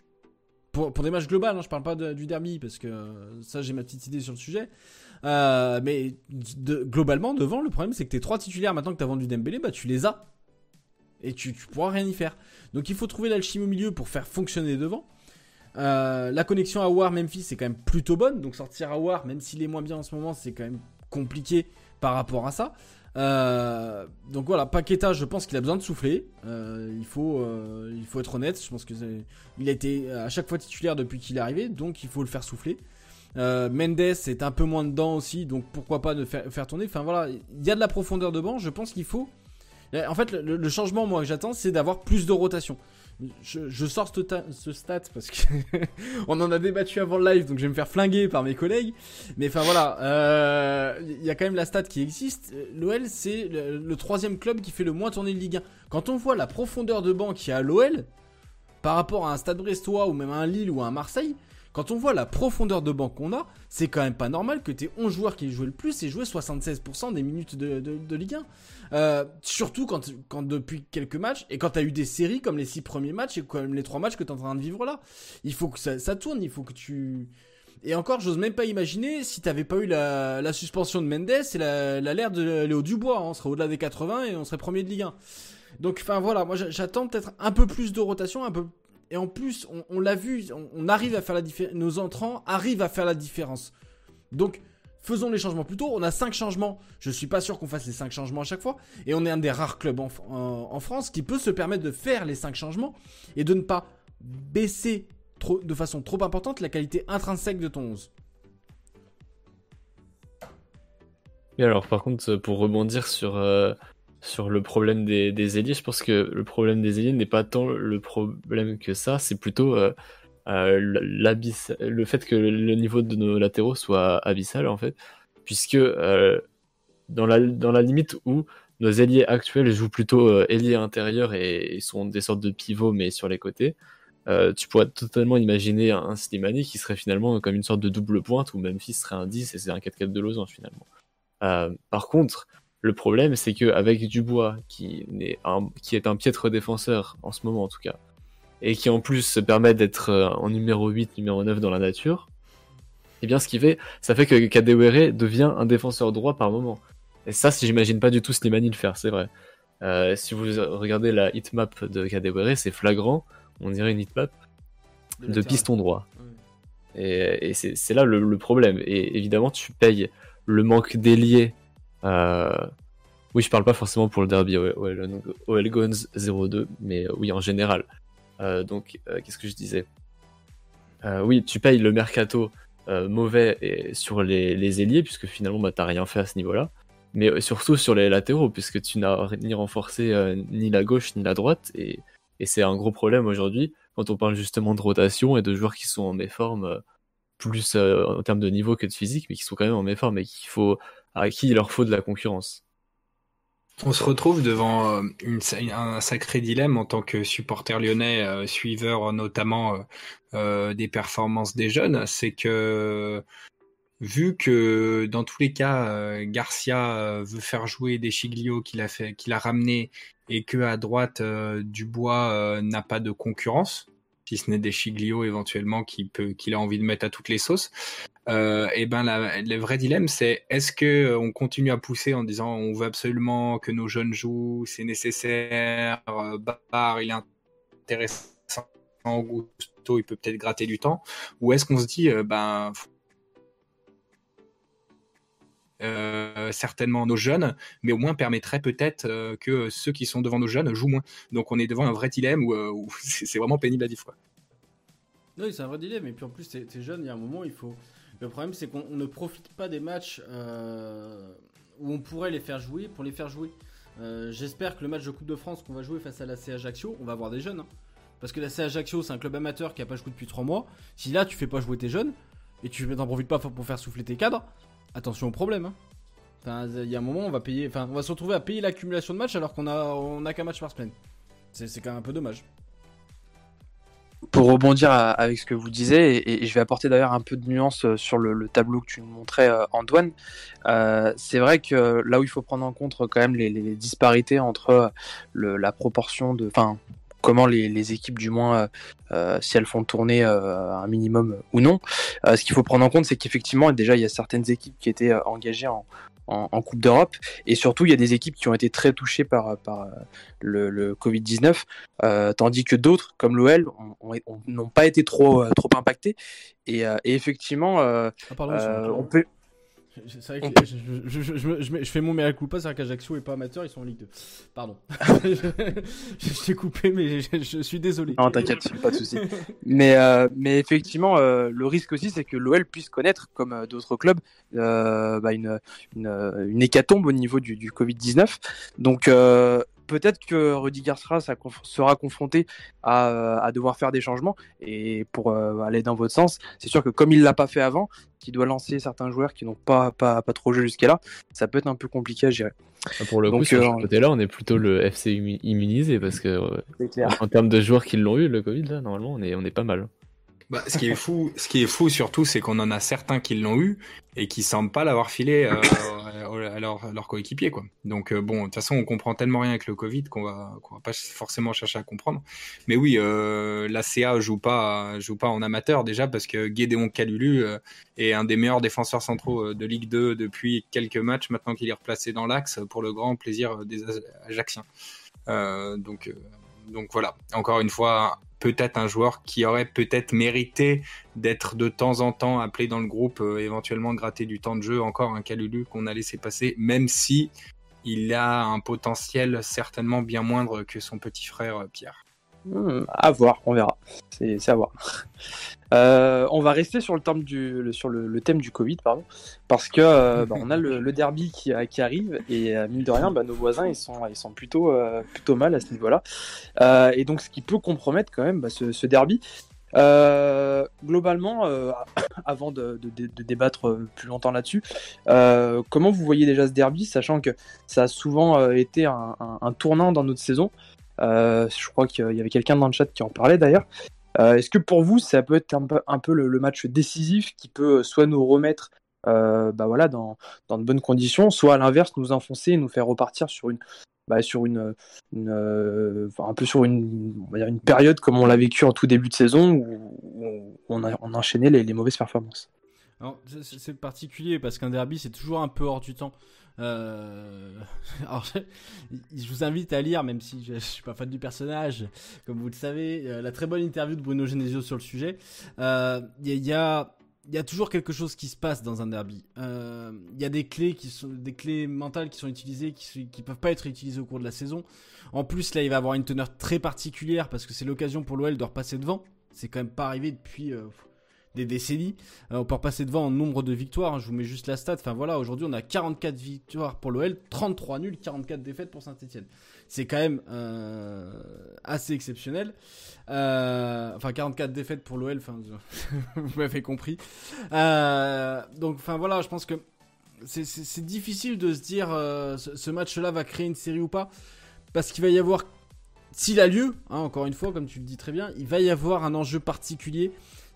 pour, des matchs globaux, hein, je parle pas du derby parce que euh, ça j'ai ma petite idée sur le sujet. Euh, mais globalement devant, le problème c'est que tes trois titulaires maintenant que tu as vendu Dembélé, bah tu les as et tu, tu pourras rien y faire. Donc il faut trouver l'alchimie au milieu pour faire fonctionner devant. Euh, la connexion à War Memphis c'est quand même plutôt bonne, donc sortir à War, même s'il est moins bien en ce moment, c'est quand même compliqué par rapport à ça. Euh, donc voilà, Paqueta, je pense qu'il a besoin de souffler. Euh, il, faut, euh, il faut être honnête. Je pense que il a été à chaque fois titulaire depuis qu'il est arrivé, donc il faut le faire souffler. Mendes est un peu moins dedans aussi, donc pourquoi pas de faire, tourner. Enfin voilà, il y a de la profondeur de banc. Je pense qu'il faut. En fait, le changement moi que j'attends, c'est d'avoir plus de rotation je, sors ce, stat parce que on en a débattu avant le live, donc je vais me faire flinguer par mes collègues. Mais enfin voilà, il euh, y a quand même la stat qui existe. L'OL, c'est le, troisième club qui fait le moins tourner de Ligue 1. Quand on voit la profondeur de banc qu'il y a à l'OL, par rapport à un Stade Brestois ou même à un Lille ou à un Marseille, quand on voit la profondeur de banc qu'on a, c'est quand même pas normal que tu 11 joueurs qui jouent le plus et joué 76% des minutes de, Ligue 1. Euh, surtout quand, quand depuis quelques matchs et quand tu as eu des séries comme les 6 premiers matchs et comme les 3 matchs que tu es en train de vivre là. Il faut que ça, tourne, il faut que tu. Et encore, j'ose même pas imaginer si t'avais pas eu la, suspension de Mendes et l'alerte de Léo Dubois. Hein. on serait au-delà des 80 et on serait premier de Ligue 1. Donc, enfin voilà, moi j'attends peut-être un peu plus de rotation, un peu et en plus, on, l'a vu, on, arrive à faire la différence. Nos entrants arrivent à faire la différence. Donc, faisons les changements plus tôt. On a 5 changements. Je suis pas sûr qu'on fasse les 5 changements à chaque fois. Et on est un des rares clubs en, France qui peut se permettre de faire les 5 changements et de ne pas baisser de façon trop importante la qualité intrinsèque de ton 11. Et alors, par contre, pour rebondir sur. Euh, sur le problème des, des ailiers, je pense que le problème des ailiers n'est pas tant le problème que ça, c'est plutôt euh, le fait que le niveau de nos latéraux soit abyssal en fait, puisque dans, la, dans la limite où nos ailiers actuels jouent plutôt ailiers intérieurs et, et, sont des sortes de pivots mais sur les côtés, euh, tu pourrais totalement imaginer un, Slimani qui serait finalement comme une sorte de double pointe où Memphis serait un 10 et c'est un 4-4 de losange finalement. Euh, par contre, le problème c'est qu'avec Dubois, qui est, un, qui est un piètre défenseur en ce moment en tout cas, et qui en plus se permet d'être euh, en numéro 8, numéro 9 dans la nature, et eh bien ce qui fait, ça fait que Kadewere devient un défenseur droit par moment. Et ça, j'imagine pas du tout Slimani le faire, c'est vrai. si vous regardez la hitmap de Kadewere, c'est flagrant on dirait une hitmap de, piston droit. Et, c'est là le, problème. Et évidemment, tu payes le manque d'ailier. Euh, oui, je parle pas forcément pour le derby OL, Guns 0-2, mais euh, oui, en général. Euh, donc, qu'est-ce que je disais? Oui, tu payes le mercato mauvais sur les, ailiers, puisque finalement, bah, t'as rien fait à ce niveau-là. Mais surtout sur les latéraux, puisque tu n'as ni renforcé ni la gauche ni la droite. Et c'est un gros problème aujourd'hui quand on parle justement de rotation et de joueurs qui sont en méforme, euh, plus en termes de niveau que de physique, mais qui sont quand même en méforme et qu'il faut, à qui il leur faut de la concurrence. On se retrouve devant euh, un sacré dilemme en tant que supporter lyonnais, suiveur notamment des performances des jeunes. C'est que vu que dans tous les cas, Garcia veut faire jouer des Chiglio qu'il a fait, qu'il a ramené et que à droite euh, Dubois euh, n'a pas de concurrence, si ce n'est des Chiglio éventuellement peut qu'il a envie de mettre à toutes les sauces. Euh, et ben le vrai dilemme c'est est-ce que on continue à pousser en disant on veut absolument que nos jeunes jouent, c'est nécessaire, Bar il est intéressant, Augusto il peut peut-être gratter du temps, ou est-ce qu'on se dit ben euh, certainement nos jeunes, mais au moins permettrait peut-être euh, que ceux qui sont devant nos jeunes jouent moins. Donc on est devant un vrai dilemme où, euh, c'est vraiment pénible à dire. Quoi. Oui, c'est un vrai dilemme. Et puis en plus, t'es jeune, il y a un moment, il faut. Le problème, c'est qu'on ne profite pas des matchs où on pourrait les faire jouer pour les faire jouer. J'espère que le match de Coupe de France qu'on va jouer face à la C Ajaccio, on va avoir des jeunes. Hein. Parce que la C Ajaccio, c'est un club amateur qui a pas joué depuis 3 mois. Si là, tu fais pas jouer tes jeunes et tu n'en profites pas pour faire souffler tes cadres, attention au problème. Hein. Il y a un moment, on va payer, on va se retrouver à payer l'accumulation de matchs alors qu'on a, on a qu'un match par semaine. C'est quand même un peu dommage. Pour rebondir avec ce que vous disiez, et, je vais apporter d'ailleurs un peu de nuance euh, sur le, tableau que tu nous montrais, euh, Antoine, euh, c'est vrai que là où il faut prendre en compte quand même les, disparités entre la proportion de, enfin, comment les, équipes, du moins, si elles font tourner un minimum ou non. ce qu'il faut prendre en compte, c'est qu'effectivement, déjà, il y a certaines équipes qui étaient engagées en, en, Coupe d'Europe. Et surtout, il y a des équipes qui ont été très touchées par, par le, Covid-19, euh, tandis que d'autres, comme l'OL, n'ont pas été trop, euh, trop impactés. Et, euh, effectivement, ah, on peut... C'est vrai que je, fais mon mea culpa, c'est vrai qu'Ajaccio est pas amateur, ils sont en Ligue 2. Pardon. je t'ai coupé, mais je, suis désolé. Non, t'inquiète, pas de souci. mais, euh, mais effectivement, euh, le risque aussi, c'est que l'OL puisse connaître, comme euh, d'autres clubs, bah, une, une, une, hécatombe au niveau du, du Covid-19. Donc, peut-être que Rudy Garcia sera confronté à, à, devoir faire des changements. Et pour aller dans votre sens, c'est sûr que comme il l'a pas fait avant, qui doit lancer certains joueurs qui n'ont pas, pas, pas trop joué jusqu'à là, ça peut être un peu compliqué à gérer. Ah, pour le coup, sur ce côté-là, on est plutôt le FC immunisé parce que en termes de joueurs qui l'ont eu, le Covid, là, normalement, on est, on est pas mal. Bah, ce qui est fou, ce qui est fou surtout, c'est qu'on en a certains qui l'ont eu et qui semblent pas l'avoir filé euh, à leur, leur coéquipier, quoi. Donc euh, bon, de toute façon, on comprend tellement rien avec le Covid qu'on va, qu'on va pas forcément chercher à comprendre. Mais oui, euh, la CA joue pas, joue pas en amateur déjà parce que Guédéon Calulu euh, est un des meilleurs défenseurs centraux de Ligue 2 depuis quelques matchs. Maintenant qu'il est replacé dans l'axe pour le grand plaisir des Ajacciens. donc donc voilà, encore une fois, peut-être un joueur qui aurait peut-être mérité d'être de temps en temps appelé dans le groupe, euh, éventuellement gratter du temps de jeu, encore un Calulu qu'on a laissé passer, même si il a un potentiel certainement bien moindre que son petit frère euh, Pierre. Hmm, à voir, on verra. C'est à voir. Euh, on va rester sur le thème du, sur le, thème du Covid, pardon, parce que euh, bah, on a le, derby qui, qui, arrive et euh, mine de rien, bah, nos voisins ils sont, ils sont plutôt, plutôt mal à ce niveau-là. et donc ce qui peut compromettre quand même bah, ce, derby, Euh, globalement, euh, avant de, de- de débattre euh, plus longtemps là-dessus, euh, comment vous voyez déjà ce derby, sachant que ça a souvent euh, été un, un- un tournant dans notre saison? Euh, Je crois qu'il y avait quelqu'un dans le chat qui en parlait d'ailleurs. Euh, Est-ce que pour vous, ça peut être un peu, le, match décisif qui peut soit nous remettre euh, bah voilà, dans, de bonnes conditions, soit à l'inverse nous enfoncer et nous faire repartir sur une, bah, sur une, euh, un peu sur une, période comme on l'a vécu en tout début de saison où, on, a, on a enchaîné les, mauvaises performances. C'est particulier parce qu'un derby c'est toujours un peu hors du temps. Euh, Alors, je... vous invite à lire, même si je, je suis pas fan du personnage, comme vous le savez, euh, la très bonne interview de Bruno Genesio sur le sujet. Euh, Il y, a- il y a toujours quelque chose qui se passe dans un derby. Euh, Il y a des clés qui sont des clés mentales qui sont utilisées, qui, qui peuvent pas être utilisées au cours de la saison. En plus, là, il va avoir une teneur très particulière parce que c'est l'occasion pour l'OL de repasser devant. C'est quand même pas arrivé depuis euh, des décennies. Euh, on peut repasser devant en nombre de victoires. hein. Je vous mets juste la stat. Enfin voilà, aujourd'hui, on a 44 victoires pour l'OL, 33 nuls, 44 défaites pour Saint-Etienne. C'est quand même euh, assez exceptionnel. Euh, enfin, 44 défaites pour l'OL. Vous m'avez compris. Donc, enfin voilà, je pense que c'est- difficile de se dire ce, ce match-là va créer une série ou pas, parce qu'il va y avoir, s'il a lieu, hein, encore une fois, comme tu le dis très bien, il va y avoir un enjeu particulier.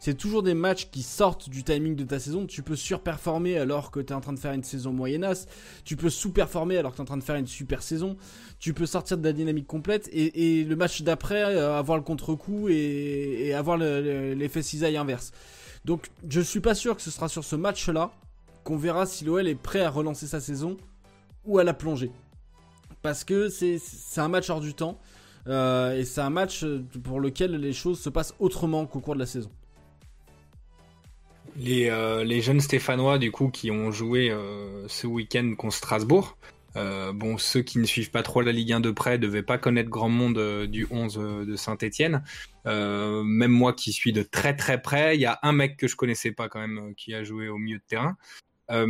C'est toujours des matchs qui sortent du timing de ta saison. Tu peux surperformer alors que tu es en train de faire une saison moyennasse. Tu peux sous-performer alors que tu es en train de faire une super saison. Tu peux sortir de la dynamique complète et, le match d'après euh, avoir le contre-coup et, avoir le- le- l'effet cisaille inverse. Donc je suis pas sûr que ce sera sur ce match-là qu'on verra si l'OL est prêt à relancer sa saison ou à la plonger. Parce que c'est c'est un match hors du temps euh, et c'est un match euh, pour lequel les choses se passent autrement qu'au cours de la saison. Les, euh, les jeunes Stéphanois, du coup, qui ont joué euh, ce week-end contre Strasbourg, euh, bon, ceux qui ne suivent pas trop la Ligue 1 de près devaient pas connaître grand monde euh, du 11 euh, de Saint-Etienne. même moi qui suis de très très près, il y a un mec que je connaissais pas quand même euh, qui a joué au milieu de terrain. Euh,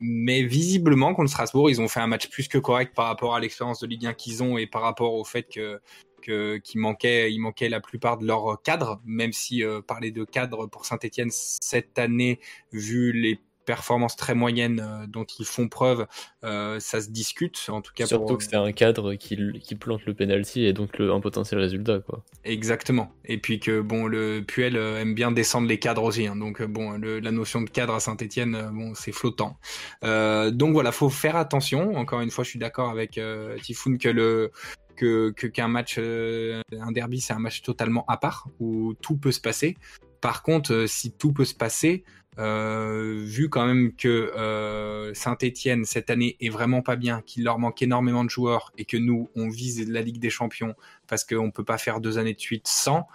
mais visiblement, contre Strasbourg, ils ont fait un match plus que correct par rapport à l'expérience de Ligue 1 qu'ils ont et par rapport au fait que que- qu'il manquait, il manquait la plupart de leurs cadres, même si euh, parler de cadres pour Saint-Etienne cette année, vu les performances très moyennes euh, dont ils font preuve, euh, ça se discute. En tout cas, Surtout pour... que c'était un cadre qui, qui plante le penalty et donc le, un potentiel résultat. Quoi. Exactement. Et puis que bon, le Puel aime bien descendre les cadres aussi. hein. donc bon, le- la notion de cadre à Saint-Etienne, bon, c'est flottant. Euh, donc voilà, faut faire attention. Encore une fois, je suis d'accord avec Tifoun que le que qu'un match, euh, un derby, c'est un match totalement à part où tout peut se passer. Par contre, euh, si tout peut se passer, euh, vu quand même que Saint-Etienne cette année est vraiment pas bien, qu'il leur manque énormément de joueurs et que nous on vise la Ligue des Champions parce qu'on peut pas faire deux années de suite sans.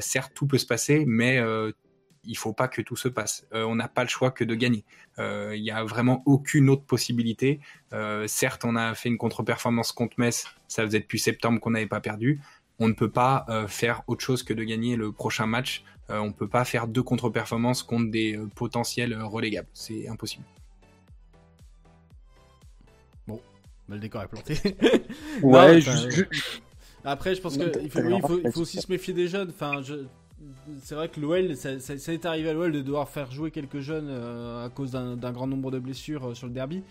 certes, tout peut se passer, mais il faut pas que tout se passe. Euh, on n'a pas le choix que de gagner. Euh, Il y a vraiment aucune autre possibilité. Euh, certes, on a fait une contre-performance contre Metz. Ça faisait depuis septembre qu'on n'avait pas perdu. On ne peut pas euh, faire autre chose que de gagner le prochain match. Euh, on ne peut pas faire deux contre-performances contre des euh, potentiels relégables. C'est impossible. Bah, le décor est planté. Ouais, Non, je- enfin, je- Après, je pense qu'il faut, oui, aussi se méfier des jeunes. Enfin, je- c'est vrai que l'OL, ça, ça- ça est arrivé à l'OL de devoir faire jouer quelques jeunes euh, à cause d'un grand nombre de blessures euh, sur le derby.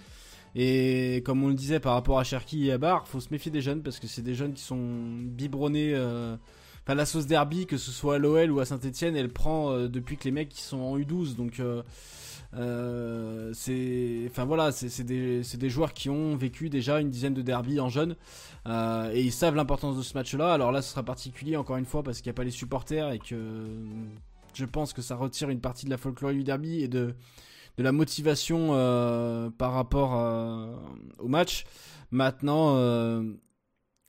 Et comme on le disait par rapport à Cherki et à Bar, faut se méfier des jeunes parce que c'est des jeunes qui sont biberonnés. euh, Enfin, la sauce derby, que ce soit à l'OL ou à Saint-Etienne, elle prend depuis que les mecs qui sont en U12. Donc, euh, c'est. Enfin voilà, c'est des, joueurs qui ont vécu déjà une dizaine de derbies en jeune. Euh, et ils savent l'importance de ce match-là. Alors là, ce sera particulier encore une fois parce qu'il n'y a pas les supporters et que je pense que ça retire une partie de la folklore du derby et de, la motivation euh, par rapport au match. Maintenant,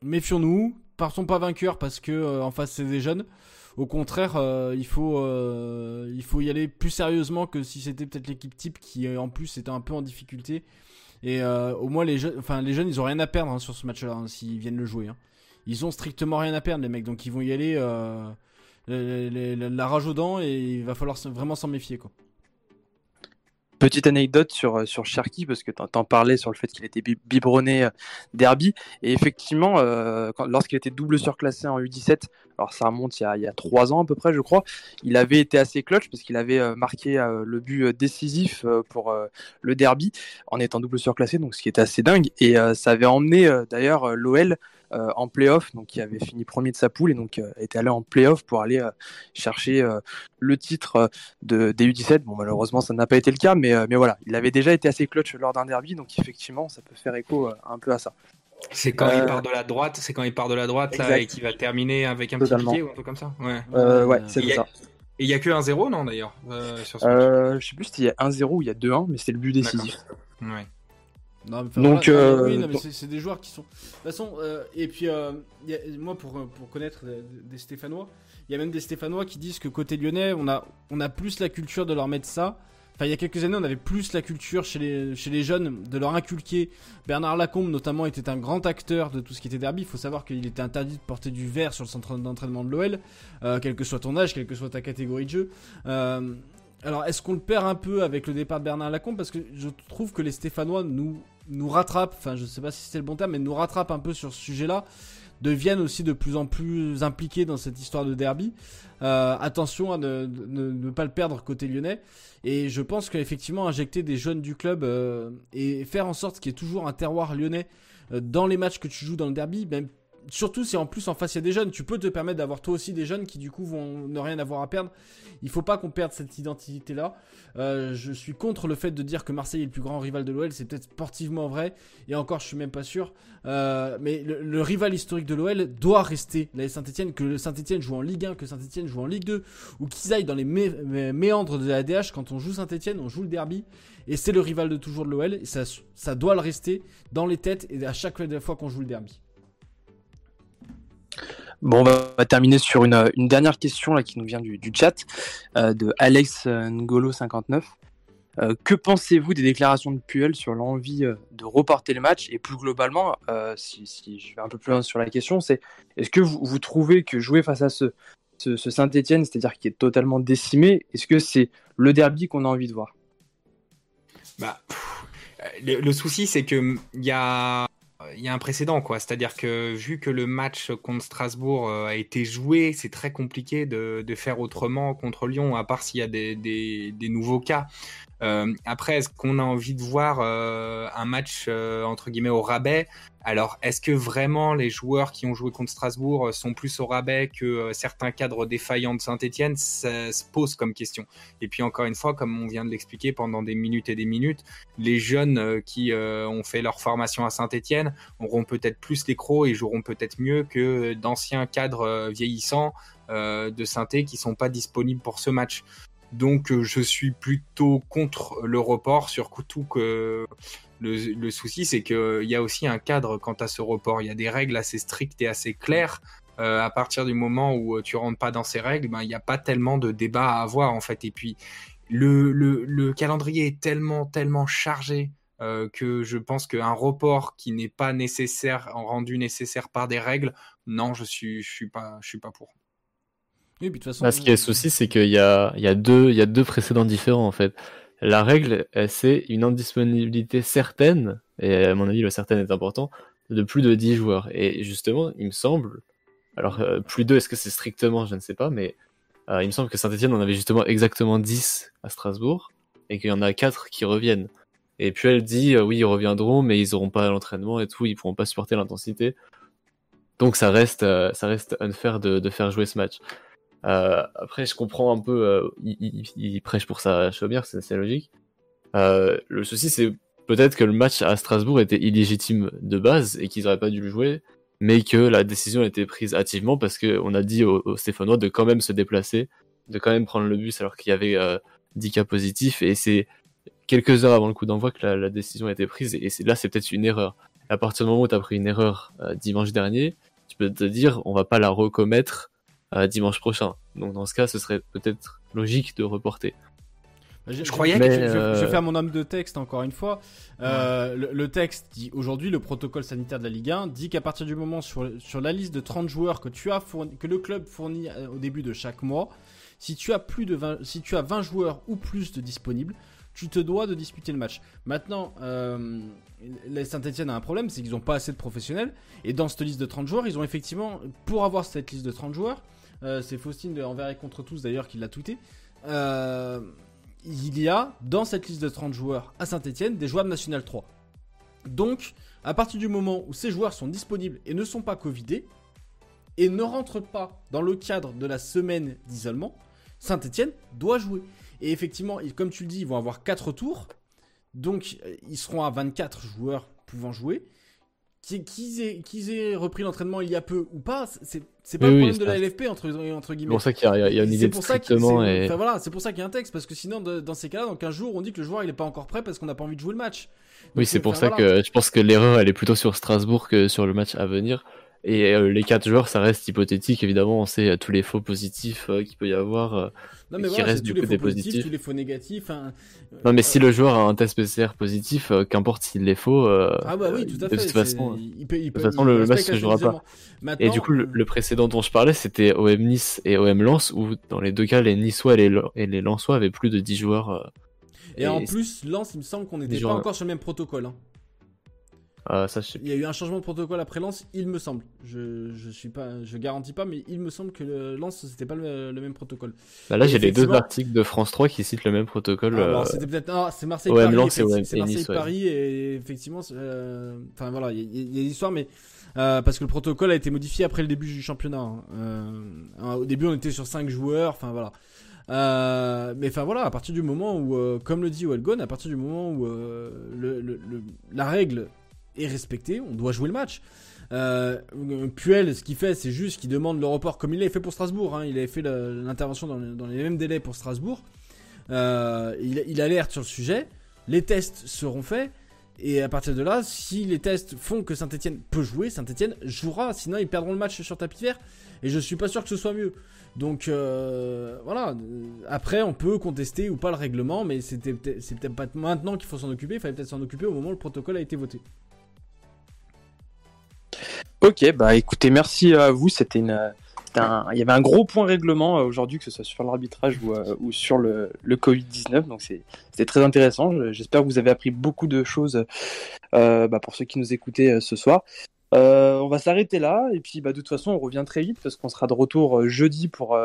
méfions-nous, partons pas vainqueurs parce que en face c'est des jeunes. Au contraire, euh, il faut euh, il faut y aller plus sérieusement que si c'était peut-être l'équipe type qui euh, en plus était un peu en difficulté. Et euh, au moins les jeunes, enfin les jeunes, ils ont rien à perdre hein, sur ce match-là hein, s'ils viennent le jouer. hein. Ils ont strictement rien à perdre les mecs, donc ils vont y aller la rage aux dents et il va falloir vraiment s'en méfier quoi. Petite anecdote sur, sur Cherki, parce que tu en parlais sur le fait qu'il était biberonné derby. Et effectivement, lorsqu'il était double surclassé en U17, alors ça remonte il y, a, il trois ans à peu près, je crois, il avait été assez clutch parce qu'il avait marqué le but décisif pour le derby en étant double surclassé, donc ce qui était assez dingue. Et ça avait emmené d'ailleurs l'OL euh, en playoff, donc il avait fini premier de sa poule et donc euh, était allé en playoff pour aller euh, chercher le titre de, des U17. Bon, malheureusement, ça n'a pas été le cas, mais, mais voilà, il avait déjà été assez clutch lors d'un derby, donc effectivement, ça peut faire écho un peu à ça. C'est quand il part de la droite, c'est quand il part de la droite là et qu'il va terminer avec un petit pied ou un truc comme ça. Ouais, ouais c'est ça. Et il y a que 1-0 non d'ailleurs Je sais plus s'il y a 1-0 ou il y a 2-1, mais c'est le but décisif. Ouais. Non, Donc, euh, oui, c'est des joueurs qui sont. De toute façon, euh, et puis euh, moi pour, pour connaître des, Stéphanois, il y a même des Stéphanois qui disent que côté lyonnais, on a, on a plus la culture de leur mettre ça. Enfin, il y a quelques années, on avait plus la culture chez les, chez les jeunes de leur inculquer. Bernard Lacombe, notamment, était un grand acteur de tout ce qui était derby. Il faut savoir qu'il était interdit de porter du vert sur le centre d'entraînement de l'OL, quel que soit ton âge, quelle que soit ta catégorie de jeu. Alors, est-ce qu'on le perd un peu avec le départ de Bernard Lacombe? Parce que je trouve que les Stéphanois nous nous rattrape, enfin je sais pas si c'est le bon terme, mais nous rattrape un peu sur ce sujet-là, deviennent aussi de plus en plus impliqués dans cette histoire de derby. Euh, attention à ne, pas le perdre côté lyonnais. Et je pense qu'effectivement injecter des jeunes du club euh, et faire en sorte qu'il y ait toujours un terroir lyonnais euh, dans les matchs que tu joues dans le derby, même surtout si en plus en face il y a des jeunes, tu peux te permettre d'avoir toi aussi des jeunes qui du coup vont ne rien avoir à perdre. Il faut pas qu'on perde cette identité là. Euh, je suis contre le fait de dire que Marseille est le plus grand rival de l'OL, c'est peut-être sportivement vrai et encore je suis même pas sûr. Euh, mais le, rival historique de l'OL doit rester la Saint-Etienne, que Saint-Etienne joue en Ligue 1, que Saint-Etienne joue en Ligue 2 ou qu'ils aillent dans les méandres de la DH quand on joue Saint-Etienne, on joue le derby et c'est le rival de toujours de l'OL et ça, ça doit le rester dans les têtes et à chaque fois qu'on joue le derby. Bon, on va terminer sur une, dernière question là, qui nous vient du, chat euh, de Alex Ngolo59. Euh, que pensez-vous des déclarations de Puel sur l'envie euh, de reporter le match? Et plus globalement, si, je vais un peu plus loin sur la question, c'est est-ce que vous, trouvez que jouer face à ce, Saint-Etienne, c'est-à-dire qui est totalement décimé, est-ce que c'est le derby qu'on a envie de voir? Bah, le, le, souci, c'est qu'il y a il y a un précédent, quoi. C'est-à-dire que vu que le match contre Strasbourg euh, a été joué, c'est très compliqué de, faire autrement contre Lyon, à part s'il y a des nouveaux cas. Euh, après, est-ce qu'on a envie de voir euh, un match euh, entre guillemets au rabais? Alors, est-ce que vraiment les joueurs qui ont joué contre Strasbourg sont plus au rabais que certains cadres défaillants de Saint-Etienne? Ça se pose comme question. Et puis encore une fois, comme on vient de l'expliquer pendant des minutes et des minutes, les jeunes qui ont fait leur formation à Saint-Etienne auront peut-être plus les crocs et joueront peut-être mieux que d'anciens cadres vieillissants de Saint-Etienne qui sont pas disponibles pour ce match. Donc euh, je suis plutôt contre le report, surtout que le, souci c'est qu'il y a aussi un cadre quant à ce report. Il y a des règles assez strictes et assez claires. Euh, à partir du moment où tu rentres pas dans ces règles, ben, il n'y a pas tellement de débat à avoir en fait. Et puis le, calendrier est tellement tellement chargé euh, que je pense qu'un report qui n'est pas nécessaire, rendu nécessaire par des règles, non, je suis je suis suis pas pour. Oui, de toute façon. ce qui est souci, c'est qu'il y a, y, a deux, y a deux précédents différents en fait. La règle, c'est une indisponibilité certaine, et à mon avis, le certain est important, de plus de 10 joueurs. Et justement, il me semble, alors euh, plus de, est-ce que c'est strictement, je ne sais pas, mais euh, il me semble que Saint-Etienne en avait justement exactement 10 à Strasbourg, et qu'il y en a 4 qui reviennent. Et puis elle dit, euh, oui, ils reviendront, mais ils n'auront pas l'entraînement et tout, ils pourront pas supporter l'intensité. Donc ça reste, ça reste unfair de, de faire jouer ce match. Euh, après, je comprends un peu, euh, il, prêche pour sa chaumière, c'est logique. Euh, le souci, c'est peut-être que le match à Strasbourg était illégitime de base et qu'ils n'auraient pas dû le jouer, mais que la décision a été prise hâtivement parce qu'on a dit aux, Stéphanois de quand même se déplacer, de quand même prendre le bus alors qu'il y avait 10 cas positifs et c'est quelques heures avant le coup d'envoi que la, décision a été prise et là c'est peut-être une erreur. À partir du moment où tu as pris une erreur dimanche dernier, tu peux te dire on va pas la recommettre dimanche prochain. Donc dans ce cas, ce serait peut-être logique de reporter. Je, croyais que je, vais euh, faire mon homme de texte encore une fois. Euh, le, texte dit aujourd'hui le protocole sanitaire de la Ligue 1 dit qu'à partir du moment sur, sur la liste de 30 joueurs que tu as fourni, que le club fournit euh, au début de chaque mois, si tu as plus de 20, si tu as 20 joueurs ou plus de disponibles, tu te dois de disputer le match. Maintenant, euh, Saint-Etienne a un problème, c'est qu'ils n'ont pas assez de professionnels. Et dans cette liste de 30 joueurs, ils ont effectivement, pour avoir cette liste de 30 joueurs, c'est Faustine de Envers et contre tous d'ailleurs qui l'a tweeté. Euh, il y a dans cette liste de 30 joueurs à Saint-Etienne des joueurs de National 3. Donc, à partir du moment où ces joueurs sont disponibles et ne sont pas Covidés, et ne rentrent pas dans le cadre de la semaine d'isolement, Saint-Etienne doit jouer. Et effectivement, comme tu le dis, ils vont avoir 4 tours. Donc, euh, ils seront à 24 joueurs pouvant jouer. Qu'ils aient, repris l'entraînement il y a peu ou pas, c'est pas le problème de la LFP entre, entre guillemets. C'est pour ça qu'il y, a une idée de strictement. Et... voilà, c'est pour ça qu'il y a un texte, parce que sinon, dans ces cas-là, dans un jour, on dit que le joueur il est pas encore prêt parce qu'on n'a pas envie de jouer le match. oui, c'est pour ça que je pense que l'erreur elle est plutôt sur Strasbourg que sur le match à venir. Et euh, les quatre joueurs, ça reste hypothétique, évidemment. On sait euh, tous les faux positifs euh, qu'il peut y avoir. Non, mais qui restent du coup des positifs. Tous les faux négatifs. Hein, non, mais si le joueur a un test PCR positif, qu'importe s'il est faux. ah, bah oui, tout à fait. De toute façon, il peut, il peut, de toute façon le match ne se jouera pas. et du coup, le, précédent dont je parlais, c'était OM Nice et OM Lens, où dans les deux cas, les Niçois et les, et les Lensois avaient plus de 10 joueurs. et, en plus, Lens, il me semble qu'on n'était pas encore sur le même protocole. Hein. Ça, Il y a eu un changement de protocole après Lance, il me semble. Je, je suis pas, je garantis pas, mais il me semble que le Lance c'était pas le, même protocole. Bah là, j'ai les deux articles de France 3 qui citent le même protocole. Ah, euh, c'était peut-être, c'est Marseille Paris. c'est Marseille Paris et effectivement, euh, enfin voilà, il y, a des histoires, mais euh, parce que le protocole a été modifié après le début du championnat. Hein. au début, on était sur 5 joueurs, enfin voilà. mais enfin voilà, à partir du moment où, comme le dit Welgon, à partir du moment où le, la règle respecté, on doit jouer le match. Euh, Puel, ce qu'il fait, c'est juste qu'il demande le report, comme il l'avait fait pour Strasbourg. Hein. il avait fait l'intervention dans, les mêmes délais pour Strasbourg. Euh, il, alerte sur le sujet. Les tests seront faits. Et à partir de là, si les tests font que Saint-Etienne peut jouer, Saint-Etienne jouera. Sinon, ils perdront le match sur tapis vert. Et je suis pas sûr que ce soit mieux. Donc euh, voilà. Après, on peut contester ou pas le règlement, mais c'est peut-être pas maintenant qu'il faut s'en occuper. Il fallait peut-être s'en occuper au moment où le protocole a été voté. Ok, bah écoutez, merci à vous. C'était une, il y avait un gros point règlement euh, aujourd'hui, que ce soit sur l'arbitrage ou, euh, ou, sur le, le Covid-19. Donc c'était très intéressant. J'espère que vous avez appris beaucoup de choses euh, bah, pour ceux qui nous écoutaient ce soir. on va s'arrêter là et puis bah, de toute façon on revient très vite parce qu'on sera de retour jeudi pour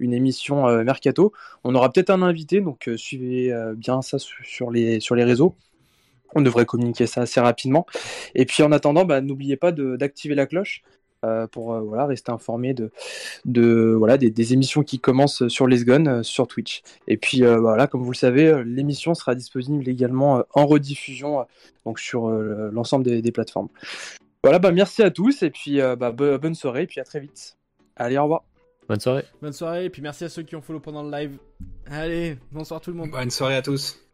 une émission mercato. On aura peut-être un invité donc suivez bien ça sur les sur les réseaux. On devrait communiquer ça assez rapidement. Et puis en attendant, bah, n'oubliez pas d'activer la cloche euh, pour euh, voilà, rester informé de, de voilà, des, émissions qui commencent sur Les Guns euh, sur Twitch. Et puis voilà, comme vous le savez, l'émission sera disponible également en rediffusion donc sur l'ensemble des, plateformes. Voilà, bah, merci à tous et puis bah, bonne soirée et puis à très vite. Allez, au revoir. Bonne soirée. Bonne soirée et puis merci à ceux qui ont follow pendant le live. Allez, bonsoir tout le monde. Bonne soirée à tous.